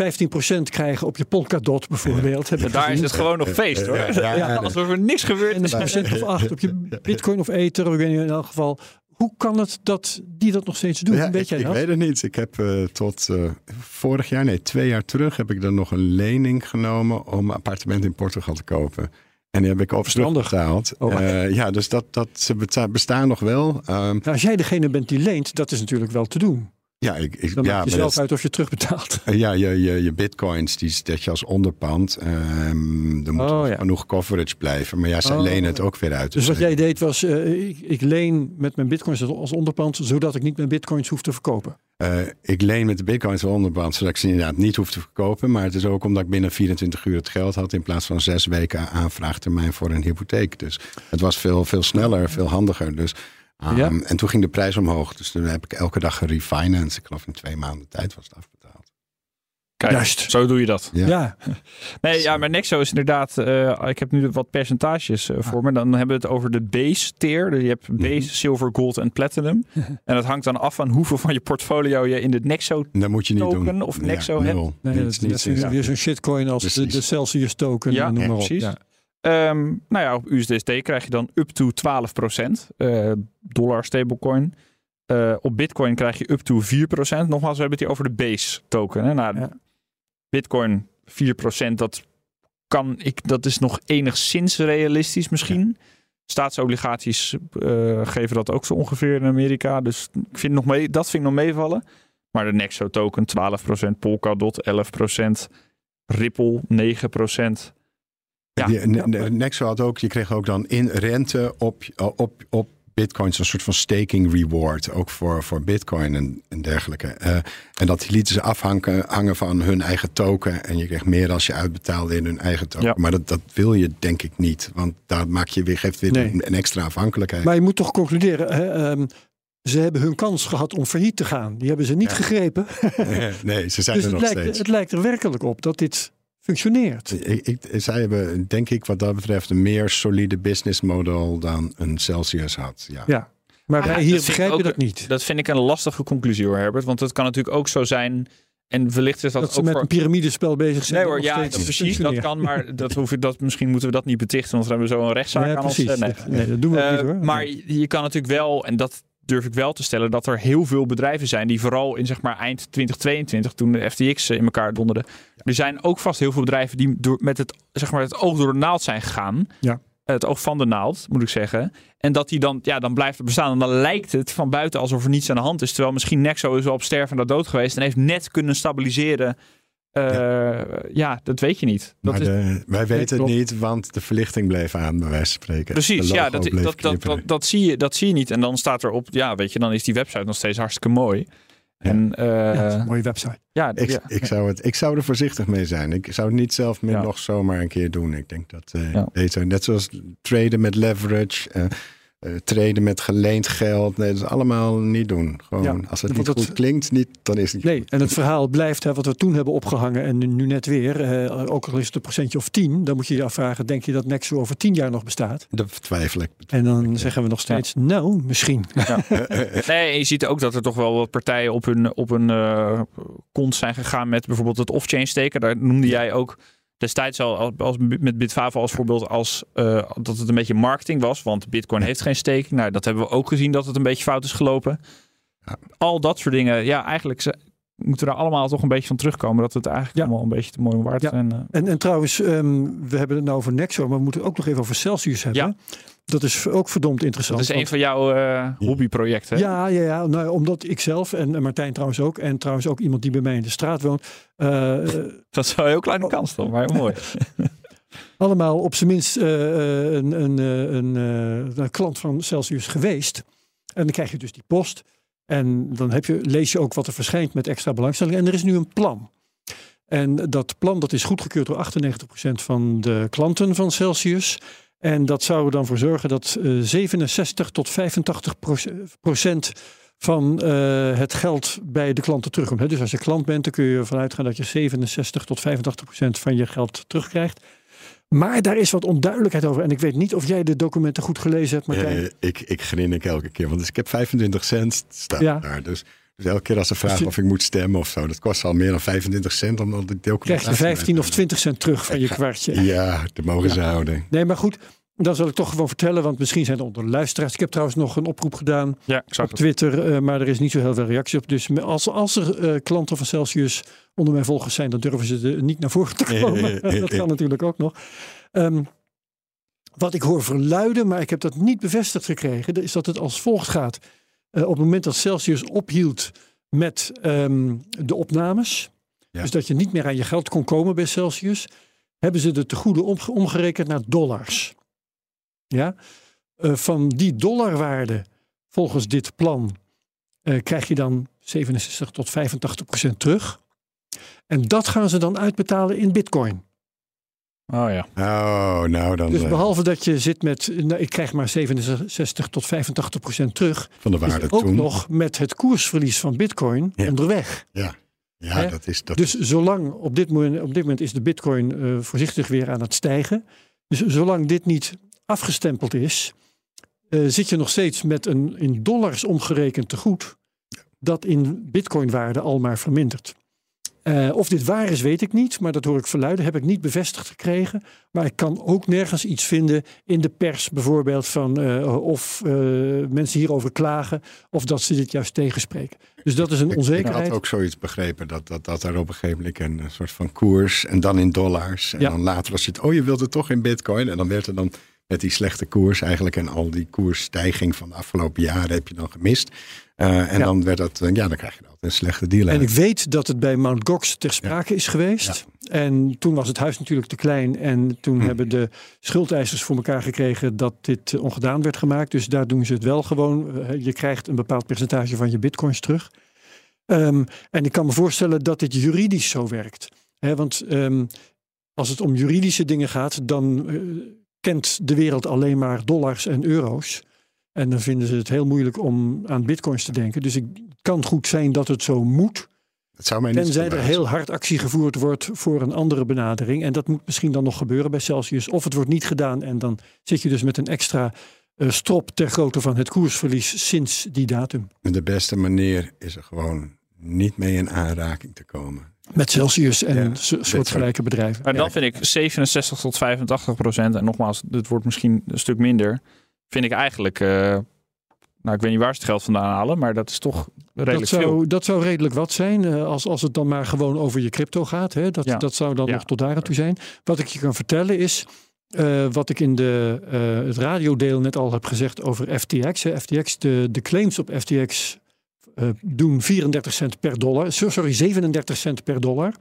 15% krijgen op je Polkadot bijvoorbeeld. Ja. daar is het gewoon nog feest hoor. Ja, Alsof er niks gebeurt. En een procent of acht op je bitcoin of ether, ik weet niet in elk geval. Hoe kan het dat die dat nog steeds doen? Ja, weet jij ik, dat? Ik weet het niet. Ik heb uh, tot uh, vorig jaar, nee, twee jaar terug, heb ik dan nog een lening genomen om een appartement in Portugal te kopen. En die heb ik op terugbetaald. Oh, uh, ja, dus dat, dat ze bestaan nog wel. Um, nou, als jij degene bent die leent, dat is natuurlijk wel te doen. Ja, ik, ik, dan ja, maak je zelf uit of je terugbetaalt. Ja, je, je, je bitcoins, die zet je als onderpand. Um, er moet oh, ja. genoeg coverage blijven. Maar ja, ze Oh. lenen het ook weer uit. Dus wat jij deed was, uh, ik, ik, leen met mijn bitcoins als onderpand, zodat ik niet mijn bitcoins hoef te verkopen. Uh, ik leen met de bitcoins als onderpand, zodat ik ze inderdaad niet hoef te verkopen. Maar het is ook omdat ik binnen 24 uur het geld had in plaats van zes weken aanvraagtermijn voor een hypotheek. Dus het was veel, veel sneller, veel handiger. Dus Um, ja. En toen ging de prijs omhoog. Dus toen heb ik elke dag gerefinanced. Ik geloof in twee maanden tijd was het afbetaald. Kijk, Juist. zo doe je dat. Ja. ja. Nee, ja, maar Nexo is inderdaad... Uh, ik heb nu wat percentages uh, voor me. Dan hebben we het over de base tier. Je hebt base, mm -hmm. silver, gold en platinum. en dat hangt dan af van hoeveel van je portfolio je in de Nexo dat moet je niet token doen. of Nexo ja, hebt. Nee, dat, is weer zo'n shitcoin als de, de, Celsius token. Ja, noem maar op. precies. Um, nou ja, op USDT krijg je dan up to 12%. Uh, dollar stablecoin. Uh, op Bitcoin krijg je up to 4%. Nogmaals, we hebben het hier over de base token. Hè? Nou, ja. Bitcoin 4%, dat kan ik, dat is nog enigszins realistisch misschien. Ja. Staatsobligaties uh, geven dat ook zo ongeveer in Amerika. Dus ik vind nog mee, dat vind ik nog meevallen. Maar de Nexo token 12%, Polkadot 11%, Ripple 9%. Ja, die, Nexo had ook, je kreeg ook dan in rente op, op, op bitcoins een soort van staking reward. Ook voor, voor bitcoin en, en dergelijke. Uh, en dat lieten ze afhangen hangen van hun eigen token. En je kreeg meer als je uitbetaalde in hun eigen token. Ja. Maar dat, dat wil je denk ik niet. Want daar maak je weer, geeft weer nee. een, een, extra afhankelijkheid. Maar je moet toch concluderen... Hè, um, ze hebben hun kans gehad om failliet te gaan. Die hebben ze niet ja. gegrepen. nee, ze zijn dus er nog lijkt, steeds. Het lijkt er werkelijk op dat dit functioneert. Ik, ik, zij hebben, denk ik, wat dat betreft een meer solide businessmodel dan een Celsius had. Ja. ja. Maar wij hier begrijpen ook, dat niet. Dat vind ik een lastige conclusie hoor, Herbert. Want het kan natuurlijk ook zo zijn. En wellicht is dat, dat ook ze met voor... een piramidespel bezig zijn. Nee hoor, ja, dat precies. Dat kan, maar dat hoef ik, dat, misschien moeten we dat niet betichten. Want dan hebben we zo een rechtszaak ja, aan precies. ons. Nee. nee, dat doen we uh, niet hoor. Maar je kan natuurlijk wel, en dat durf ik wel te stellen, dat er heel veel bedrijven zijn die vooral in zeg maar eind 2022, toen de FTX in elkaar donderde, ja. er zijn ook vast heel veel bedrijven die door, met het, zeg maar, het oog door de naald zijn gegaan. Ja. Het oog van de naald, moet ik zeggen. En dat die dan, ja, dan blijft het bestaan. En dan lijkt het van buiten alsof er niets aan de hand is. Terwijl misschien Nexo is wel op sterven en dood geweest. En heeft net kunnen stabiliseren. Uh, ja. ja. dat weet je niet. Dat is, de, wij weten het niet, want de verlichting bleef aan, bij wijze van spreken. Precies, ja, dat, dat, dat, dat, dat, zie je, dat zie je niet. En dan staat erop, ja, weet je, dan is die website nog steeds hartstikke mooi. Ja. En, uh, ja, een mooie website. Ja, ik, ja. ik, zou het, ik zou er voorzichtig mee zijn. Ik zou het niet zelf meer nog zomaar een keer doen. Ik denk dat uh, beter, net zoals traden met leverage, uh, uh, traden met geleend geld. Nee, dat is allemaal niet doen. Gewoon, ja, als het niet goed het, klinkt, niet, dan is het niet Nee, goed. en het verhaal blijft, hè, wat we toen hebben opgehangen en nu net weer, uh, ook al is het een procentje of tien, dan moet je je afvragen, denk je dat Nexo over tien jaar nog bestaat? Dat twijfel ik. En dan ja. zeggen we nog steeds, ja. nou, misschien. Ja. nee, je ziet ook dat er toch wel wat partijen op hun, op hun uh, kont zijn gegaan met bijvoorbeeld het off-chain steken. Daar noemde jij ook destijds al als, als met Bitfavo als voorbeeld als uh, dat het een beetje marketing was, want Bitcoin heeft geen staking. Nou, dat hebben we ook gezien dat het een beetje fout is gelopen. Ja. Al dat soort dingen. Ja, eigenlijk moeten we daar allemaal toch een beetje van terugkomen. Dat het eigenlijk ja. allemaal een beetje te mooi waard ja. zijn. Uh. En, en trouwens, um, we hebben het nou over Nexo, maar we moeten ook nog even over Celsius hebben. Ja. Dat is ook verdomd interessant. Dat is een van jouw uh, hobbyprojecten. Ja, ja, ja. Nou, omdat ik zelf en Martijn trouwens ook. En trouwens ook iemand die bij mij in de straat woont. Uh, dat is een heel kleine kans dan, maar mooi. allemaal op zijn minst uh, een, een, een, een, klant van Celsius geweest. En dan krijg je dus die post. En dan heb je, lees je ook wat er verschijnt met extra belangstelling. En er is nu een plan. En dat plan dat is goedgekeurd door 98% van de klanten van Celsius. En dat zou er dan voor zorgen dat uh, 67 tot 85 procent van uh, het geld bij de klanten terugkomt. Dus als je klant bent, dan kun je ervan uitgaan dat je 67 tot 85 procent van je geld terugkrijgt. Maar daar is wat onduidelijkheid over. En ik weet niet of jij de documenten goed gelezen hebt, Martijn. Uh, ik, ik grin elke keer, want dus ik heb 25 cent staan ja. daar. Dus, dus elke keer als ze vragen of ik moet stemmen of zo, dat kost al meer dan 25 cent. Omdat ik documenten. Krijg je 15 of 20 cent terug van je kwartje. Ja, dat mogen ja. ze houden. Nee, maar goed. Dan zal ik toch gewoon vertellen, want misschien zijn er onder de luisteraars. Ik heb trouwens nog een oproep gedaan ja, op Twitter, uh, maar er is niet zo heel veel reactie op. Dus als, als er uh, klanten van Celsius onder mijn volgers zijn, dan durven ze er niet naar voren te komen. dat kan natuurlijk ook nog. Um, wat ik hoor verluiden, maar ik heb dat niet bevestigd gekregen, is dat het als volgt gaat. Uh, op het moment dat Celsius ophield met um, de opnames, ja. dus dat je niet meer aan je geld kon komen bij Celsius, hebben ze de tegoeden om, omgerekend naar dollars. Ja? Uh, van die dollarwaarde, volgens dit plan, uh, krijg je dan 67 tot 85 procent terug. En dat gaan ze dan uitbetalen in bitcoin. Oh ja. Oh, nou dan. Dus behalve dat je zit met, nou, ik krijg maar 67 tot 85 procent terug. Van de waarde ook nog met het koersverlies van Bitcoin ja. onderweg. Ja. Ja, dat is. Dat dus zolang op dit, moment, op dit moment is de Bitcoin uh, voorzichtig weer aan het stijgen. Dus zolang dit niet afgestempeld is, uh, zit je nog steeds met een in dollars omgerekend tegoed. Dat in Bitcoin-waarde al maar vermindert. Uh, of dit waar is, weet ik niet, maar dat hoor ik verluiden. Heb ik niet bevestigd gekregen. Maar ik kan ook nergens iets vinden in de pers, bijvoorbeeld, van uh, of uh, mensen hierover klagen of dat ze dit juist tegenspreken. Dus dat is een onzekerheid. Ik had ook zoiets begrepen dat, dat, dat er op een gegeven moment een soort van koers en dan in dollars. En ja. dan later was het, oh je wilt het toch in bitcoin. En dan werd er dan met die slechte koers eigenlijk en al die koersstijging van de afgelopen jaren heb je dan gemist. Uh, en ja. dan werd dat, ja, dan krijg je altijd een slechte deal. En ik weet dat het bij Mount Gox ter sprake ja. is geweest. Ja. En toen was het huis natuurlijk te klein. En toen hm. hebben de schuldeisers voor elkaar gekregen dat dit ongedaan werd gemaakt. Dus daar doen ze het wel gewoon. Je krijgt een bepaald percentage van je bitcoins terug. Um, en ik kan me voorstellen dat dit juridisch zo werkt. He, want um, als het om juridische dingen gaat, dan uh, kent de wereld alleen maar dollars en euro's. En dan vinden ze het heel moeilijk om aan bitcoins te denken. Dus het kan goed zijn dat het zo moet. Dat zou mij niet Tenzij er heel hard actie gevoerd wordt voor een andere benadering. En dat moet misschien dan nog gebeuren bij Celsius. Of het wordt niet gedaan en dan zit je dus met een extra uh, strop ter grootte van het koersverlies sinds die datum. En de beste manier is er gewoon niet mee in aanraking te komen. Met Celsius en ja, soortgelijke bedrijven. Maar dan vind ik 67 tot 85 procent. En nogmaals, dit wordt misschien een stuk minder vind ik eigenlijk. Uh, nou, ik weet niet waar ze het geld vandaan halen, maar dat is toch redelijk dat zou, veel. Dat zou redelijk wat zijn, uh, als, als het dan maar gewoon over je crypto gaat. Hè? Dat, ja. dat zou dan ja. nog tot daar aan toe zijn. Wat ik je kan vertellen is, uh, wat ik in de, het radiodeel net al heb gezegd over FTX. Hè? FTX, de, de claims op FTX doen 34 cent per dollar. Sorry, 37 cent per dollar.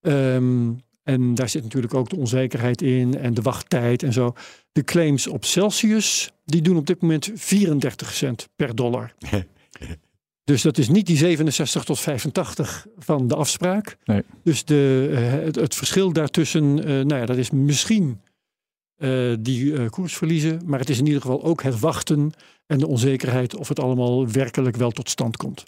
Um, en daar zit natuurlijk ook de onzekerheid in en de wachttijd en zo. De claims op Celsius, die doen op dit moment 34 cent per dollar. dus dat is niet die 67 tot 85 van de afspraak. Nee. Dus de, het, het, verschil daartussen, uh, nou ja, dat is misschien die koersverliezen. Maar het is in ieder geval ook het wachten en de onzekerheid of het allemaal werkelijk wel tot stand komt.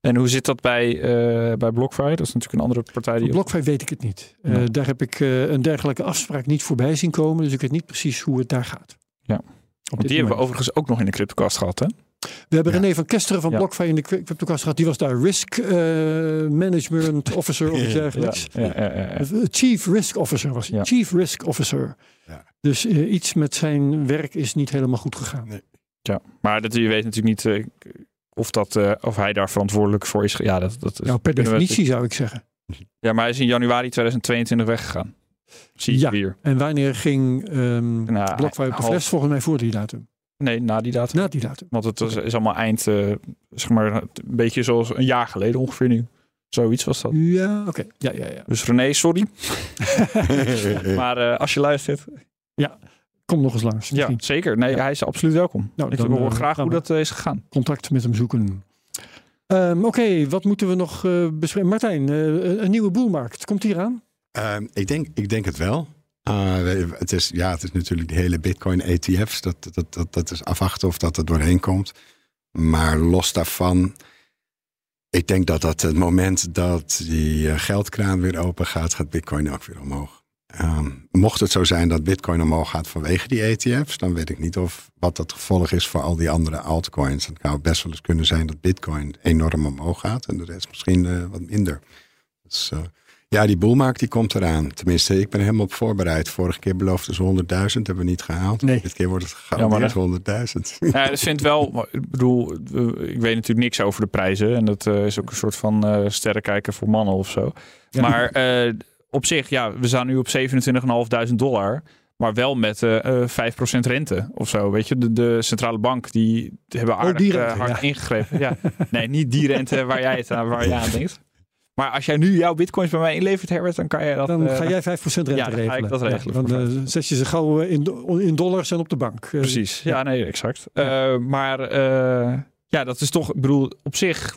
En hoe zit dat bij, uh, bij BlockFi? Dat is natuurlijk een andere partij. Die BlockFi weet ik het niet. Uh, ja. Daar heb ik uh, een dergelijke afspraak niet voorbij zien komen. Dus ik weet niet precies hoe het daar gaat. Ja. Want die hebben we overigens ook nog in de CryptoCast gehad, hè? We hebben Ja. René van Kesteren van Ja. BlockFi in de Cryptocast gehad. Die was daar Risk eh, Management Officer of iets Ja. dergelijks. Ja, ja, ja, ja. Eh, Chief Risk Officer was hij. Ja. Chief Risk Officer. Ja. Dus eh, iets met zijn werk is niet helemaal goed gegaan. Ja, maar dat, je weet natuurlijk niet eh, of, dat, eh, of hij daar verantwoordelijk voor is. Ja, dat, dat is, Nou, per we definitie zou ik zeggen. Ja, maar hij is in januari 2022 weggegaan. Zie je Ja. hier. En wanneer ging ehm Nou, BlockFi op de half- fles? Volgens mij voor die datum. Nee, na die datum. Na die datum. Want het was, is allemaal eind, eh, zeg maar, een beetje zoals een jaar geleden ongeveer nu. Zoiets was dat. Ja, oké. Ja, ja, ja. Dus René, sorry. Maar eh, als je luistert. Kom nog eens langs. Ja, zeker. Nee, Ja. hij is absoluut welkom. Nou, ik dan, hoor eh, graag hoe dat is gegaan. Contact met hem zoeken. Ehm, oké, wat moeten we nog eh, bespreken? Martijn, eh, een nieuwe boelmarkt. Komt die eraan? Ehm, ik, denk, ik denk het wel. Uh, het, is, ja, het is natuurlijk de hele Bitcoin ETF's. Dat, dat, dat, dat is afwachten of dat er doorheen komt. Maar los daarvan, ik denk dat dat het moment dat die eh, geldkraan weer open gaat, gaat Bitcoin ook weer omhoog. Ehm, mocht het zo zijn dat Bitcoin omhoog gaat vanwege die ETF's, dan weet ik niet of wat dat gevolg is voor al die andere altcoins. Het zou best wel eens kunnen zijn dat Bitcoin enorm omhoog gaat en de rest misschien eh, wat minder. Dus eh, ja, die boelmarkt die komt eraan. Tenminste, ik ben helemaal op voorbereid. Vorige keer beloofden ze 100.000, hebben we niet gehaald. Nee. Dit keer wordt het gegarandeerd 100.000. Ja, ik vind wel, ik bedoel, ik weet natuurlijk niks over de prijzen. En dat eh, is ook een soort van eh sterrenkijker voor mannen of zo. Ja. Maar eh, op zich, ja, we staan nu op 27.500 dollar. Maar wel met eh eh 5% rente of zo. Weet je, de, de centrale bank die hebben aardig die eh, rente, hard ja. ingegrepen. Ja. Nee, niet die rente waar jij het aan, waar je aan denkt. Maar als jij nu jouw bitcoins bij mij inlevert, Herbert, dan kan je dat... Dan eh, ga jij 5% rente ja, dan ga ik regelen. dat regelen Ja, dan eh, zet je ze gauw eh, in, in dollars en op de bank. Eh, Precies, ja, ja. nee, exact. Eh, maar eh, ja, dat is toch, ik bedoel, op zich.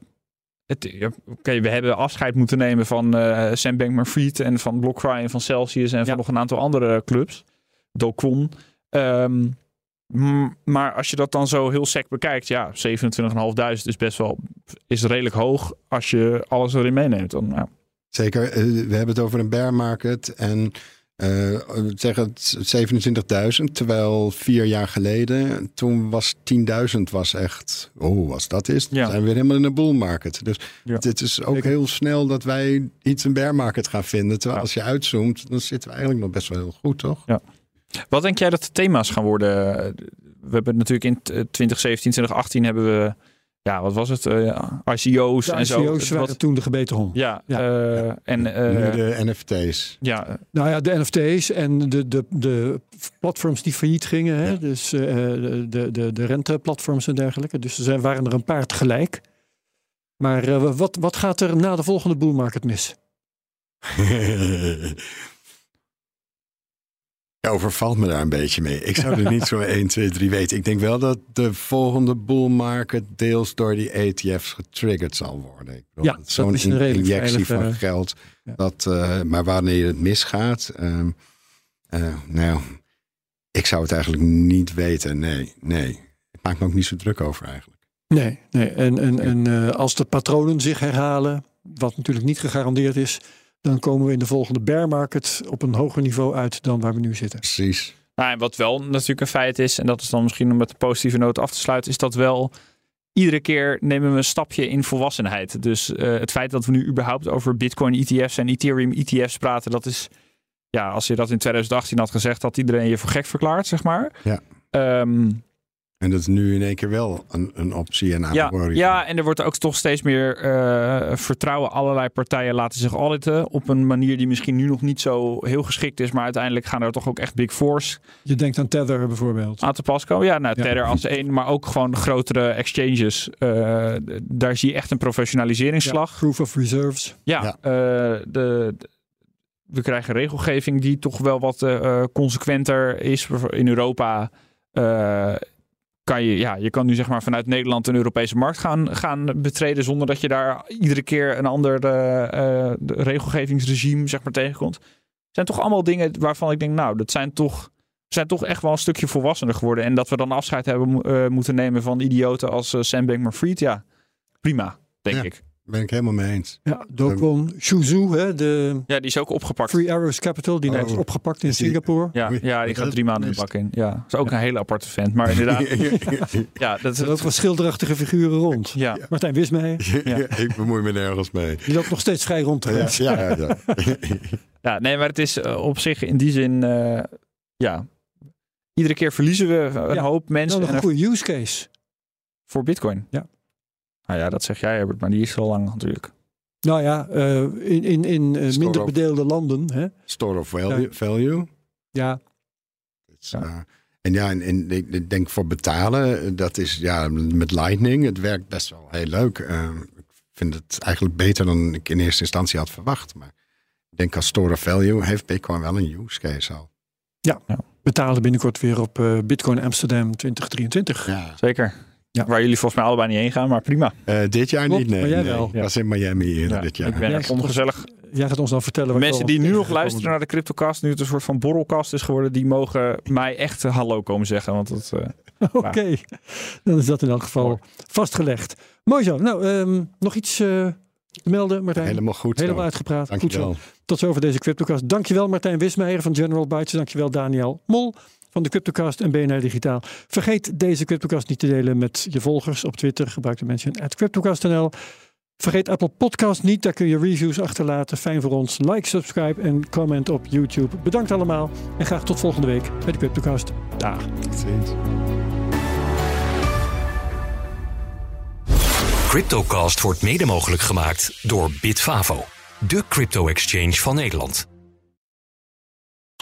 Oké, we hebben afscheid moeten nemen van eh Sam Bankman-Fried en van BlockFi en van Celsius en van nog een aantal andere clubs. Docon. Ehm, m- maar als je dat dan zo heel sec bekijkt, ja, 27.500 is best wel is redelijk hoog als je alles erin meeneemt. Dan, nou, Zeker, eh, we hebben het over een bear market en we zeggen het 27.000, terwijl vier jaar geleden, toen was 10.000 was echt, oh, als dat is, dan Ja. zijn we weer helemaal in een bull market. Dus Ja. het is ook heel snel dat wij iets een bear market gaan vinden. Terwijl Ja. als je uitzoomt, dan zitten we eigenlijk nog best wel heel goed, toch? Wat denk jij dat de thema's gaan worden? We hebben natuurlijk in t- 2017, 2018 hebben we, ja, wat was het? Eh, ICO's De en zo. ICO's waren was- toen de gebeten hond. ja, Ja. eh, en nu eh, de NFT's. ja, eh, Nou ja, de NFT's en de, de, de platforms die failliet gingen. Hè? Ja. Dus eh, de, de, de, renteplatforms en dergelijke. Dus er zijn, waren er een paar tegelijk. Maar eh, wat, wat gaat er na de volgende bull market mis? Ja, overvalt me daar een beetje mee. Ik zou er niet zo 1, 2, 3 weten. Ik denk wel dat de volgende bull market deels door die ETF's getriggerd zal worden. Ik bedoel, Ja, Zo'n injectie veilige- van geld. ja. Dat, eh, maar wanneer het misgaat, ehm, eh, nou, ik zou het eigenlijk niet weten. Nee, nee. Ik maak me ook niet zo druk over eigenlijk. Nee, nee. En, en, en eh, als de patronen zich herhalen, wat natuurlijk niet gegarandeerd is, dan komen we in de volgende bear market op een hoger niveau uit dan waar we nu zitten. Precies. nou, en wat wel natuurlijk een feit is, en dat is dan misschien om met een positieve noot af te sluiten, is dat wel iedere keer nemen we een stapje in volwassenheid. Dus eh, het feit dat we nu überhaupt over Bitcoin ETF's en Ethereum ETF's praten, dat is, ja, als je dat in 2018 had gezegd, had iedereen je voor gek verklaard, zeg maar. Ja. Ehm, En dat is nu in één keer wel een, een optie en aan Ja, de ja, en er wordt ook toch steeds meer eh, vertrouwen. Allerlei partijen laten zich auditen op een manier die misschien nu nog niet zo heel geschikt is. Maar uiteindelijk gaan er toch ook echt big fours Je denkt aan Tether bijvoorbeeld. aan te pas komen. Ja, nou, Ja. Tether als één, maar ook gewoon de grotere exchanges. Eh, daar zie je echt een professionaliseringsslag. Proof of reserves. Ja, Ja. eh, de, de- we krijgen regelgeving die toch wel wat consequenter is. In Europa eh, kan je, ja, je kan nu zeg maar vanuit Nederland een Europese markt gaan, gaan betreden zonder dat je daar iedere keer een ander eh, eh, regelgevingsregime zeg maar tegenkomt. Het zijn toch allemaal dingen waarvan ik denk, nou, dat zijn toch, zijn toch echt wel een stukje volwassener geworden. En dat we dan afscheid hebben eh, moeten nemen van idioten als eh, Sam Bankman-Fried, ja, prima, denk Ja. ik. Ben ik helemaal mee eens. Ja, Dokwon Shuzu, hè, de Ja, die is ook opgepakt. Free Arrows Capital, die Oh. net is opgepakt in Singapore. Ja, ja, die gaat drie maanden de mist. bak in. Ja, dat is ook een hele aparte vent. Maar inderdaad, ja, dat Er is lopen wel schilderachtige figuren rond. Ja, Martijn Wismeijer, Ja. ik bemoei me nergens mee. die loopt nog steeds vrij rond. Ja, ja, ja. ja. ja, nee, maar het is eh, op zich in die zin, eh, ja, iedere keer verliezen we een Ja, hoop mensen Nou, nog en een goede use case. voor Bitcoin. Ja. Nou ja, dat zeg jij, Herbert, maar die is al lang natuurlijk. Nou ja, eh, in, in, in eh, minder of- bedeelde landen. Hè? Store of value. value. Ja, Dus, Ja. eh, en ja, en, en ik ik denk voor betalen, dat is ja, met Lightning, het werkt best wel heel leuk. Eh, ik vind het eigenlijk beter dan ik in eerste instantie had verwacht. Maar ik denk als store of value heeft Bitcoin wel een use case al. betalen binnenkort weer op eh, Bitcoin Amsterdam 2023. Ja. Zeker. Ja. Waar jullie volgens mij allebei niet heen gaan, maar prima. Eh, dit jaar Klopt, niet, nee. maar jij nee. wel. Was in Miami eerder Ja, dit jaar. ik ben echt ongezellig. Jij gaat ons dan vertellen. wat Mensen die nu nog luisteren naar de CryptoCast, nu het een soort van borrelkast is geworden, die mogen mij echt eh, hallo komen zeggen. Want het, eh, bent. Oké, dan is dat in elk geval vastgelegd. Mooi zo. Nou, ehm, nog iets eh, melden, Martijn? Helemaal goed. zo. Helemaal uitgepraat. Goed zo. Tot zover deze CryptoCast. Dankjewel Martijn Wismeijer van General Bytes. Dankjewel Daniel Mol van de CryptoCast en BNR Digitaal. Vergeet deze CryptoCast niet te delen met je volgers op Twitter. Gebruik de mention at CryptoCast.nl. Vergeet Apple Podcast niet. Daar kun je reviews achterlaten. Fijn voor ons. Like, subscribe en comment op YouTube. Bedankt allemaal. En graag tot volgende week bij de CryptoCast. Dag. Tot ziens. Cryptocast wordt mede mogelijk gemaakt door Bitfavo, de crypto-exchange van Nederland.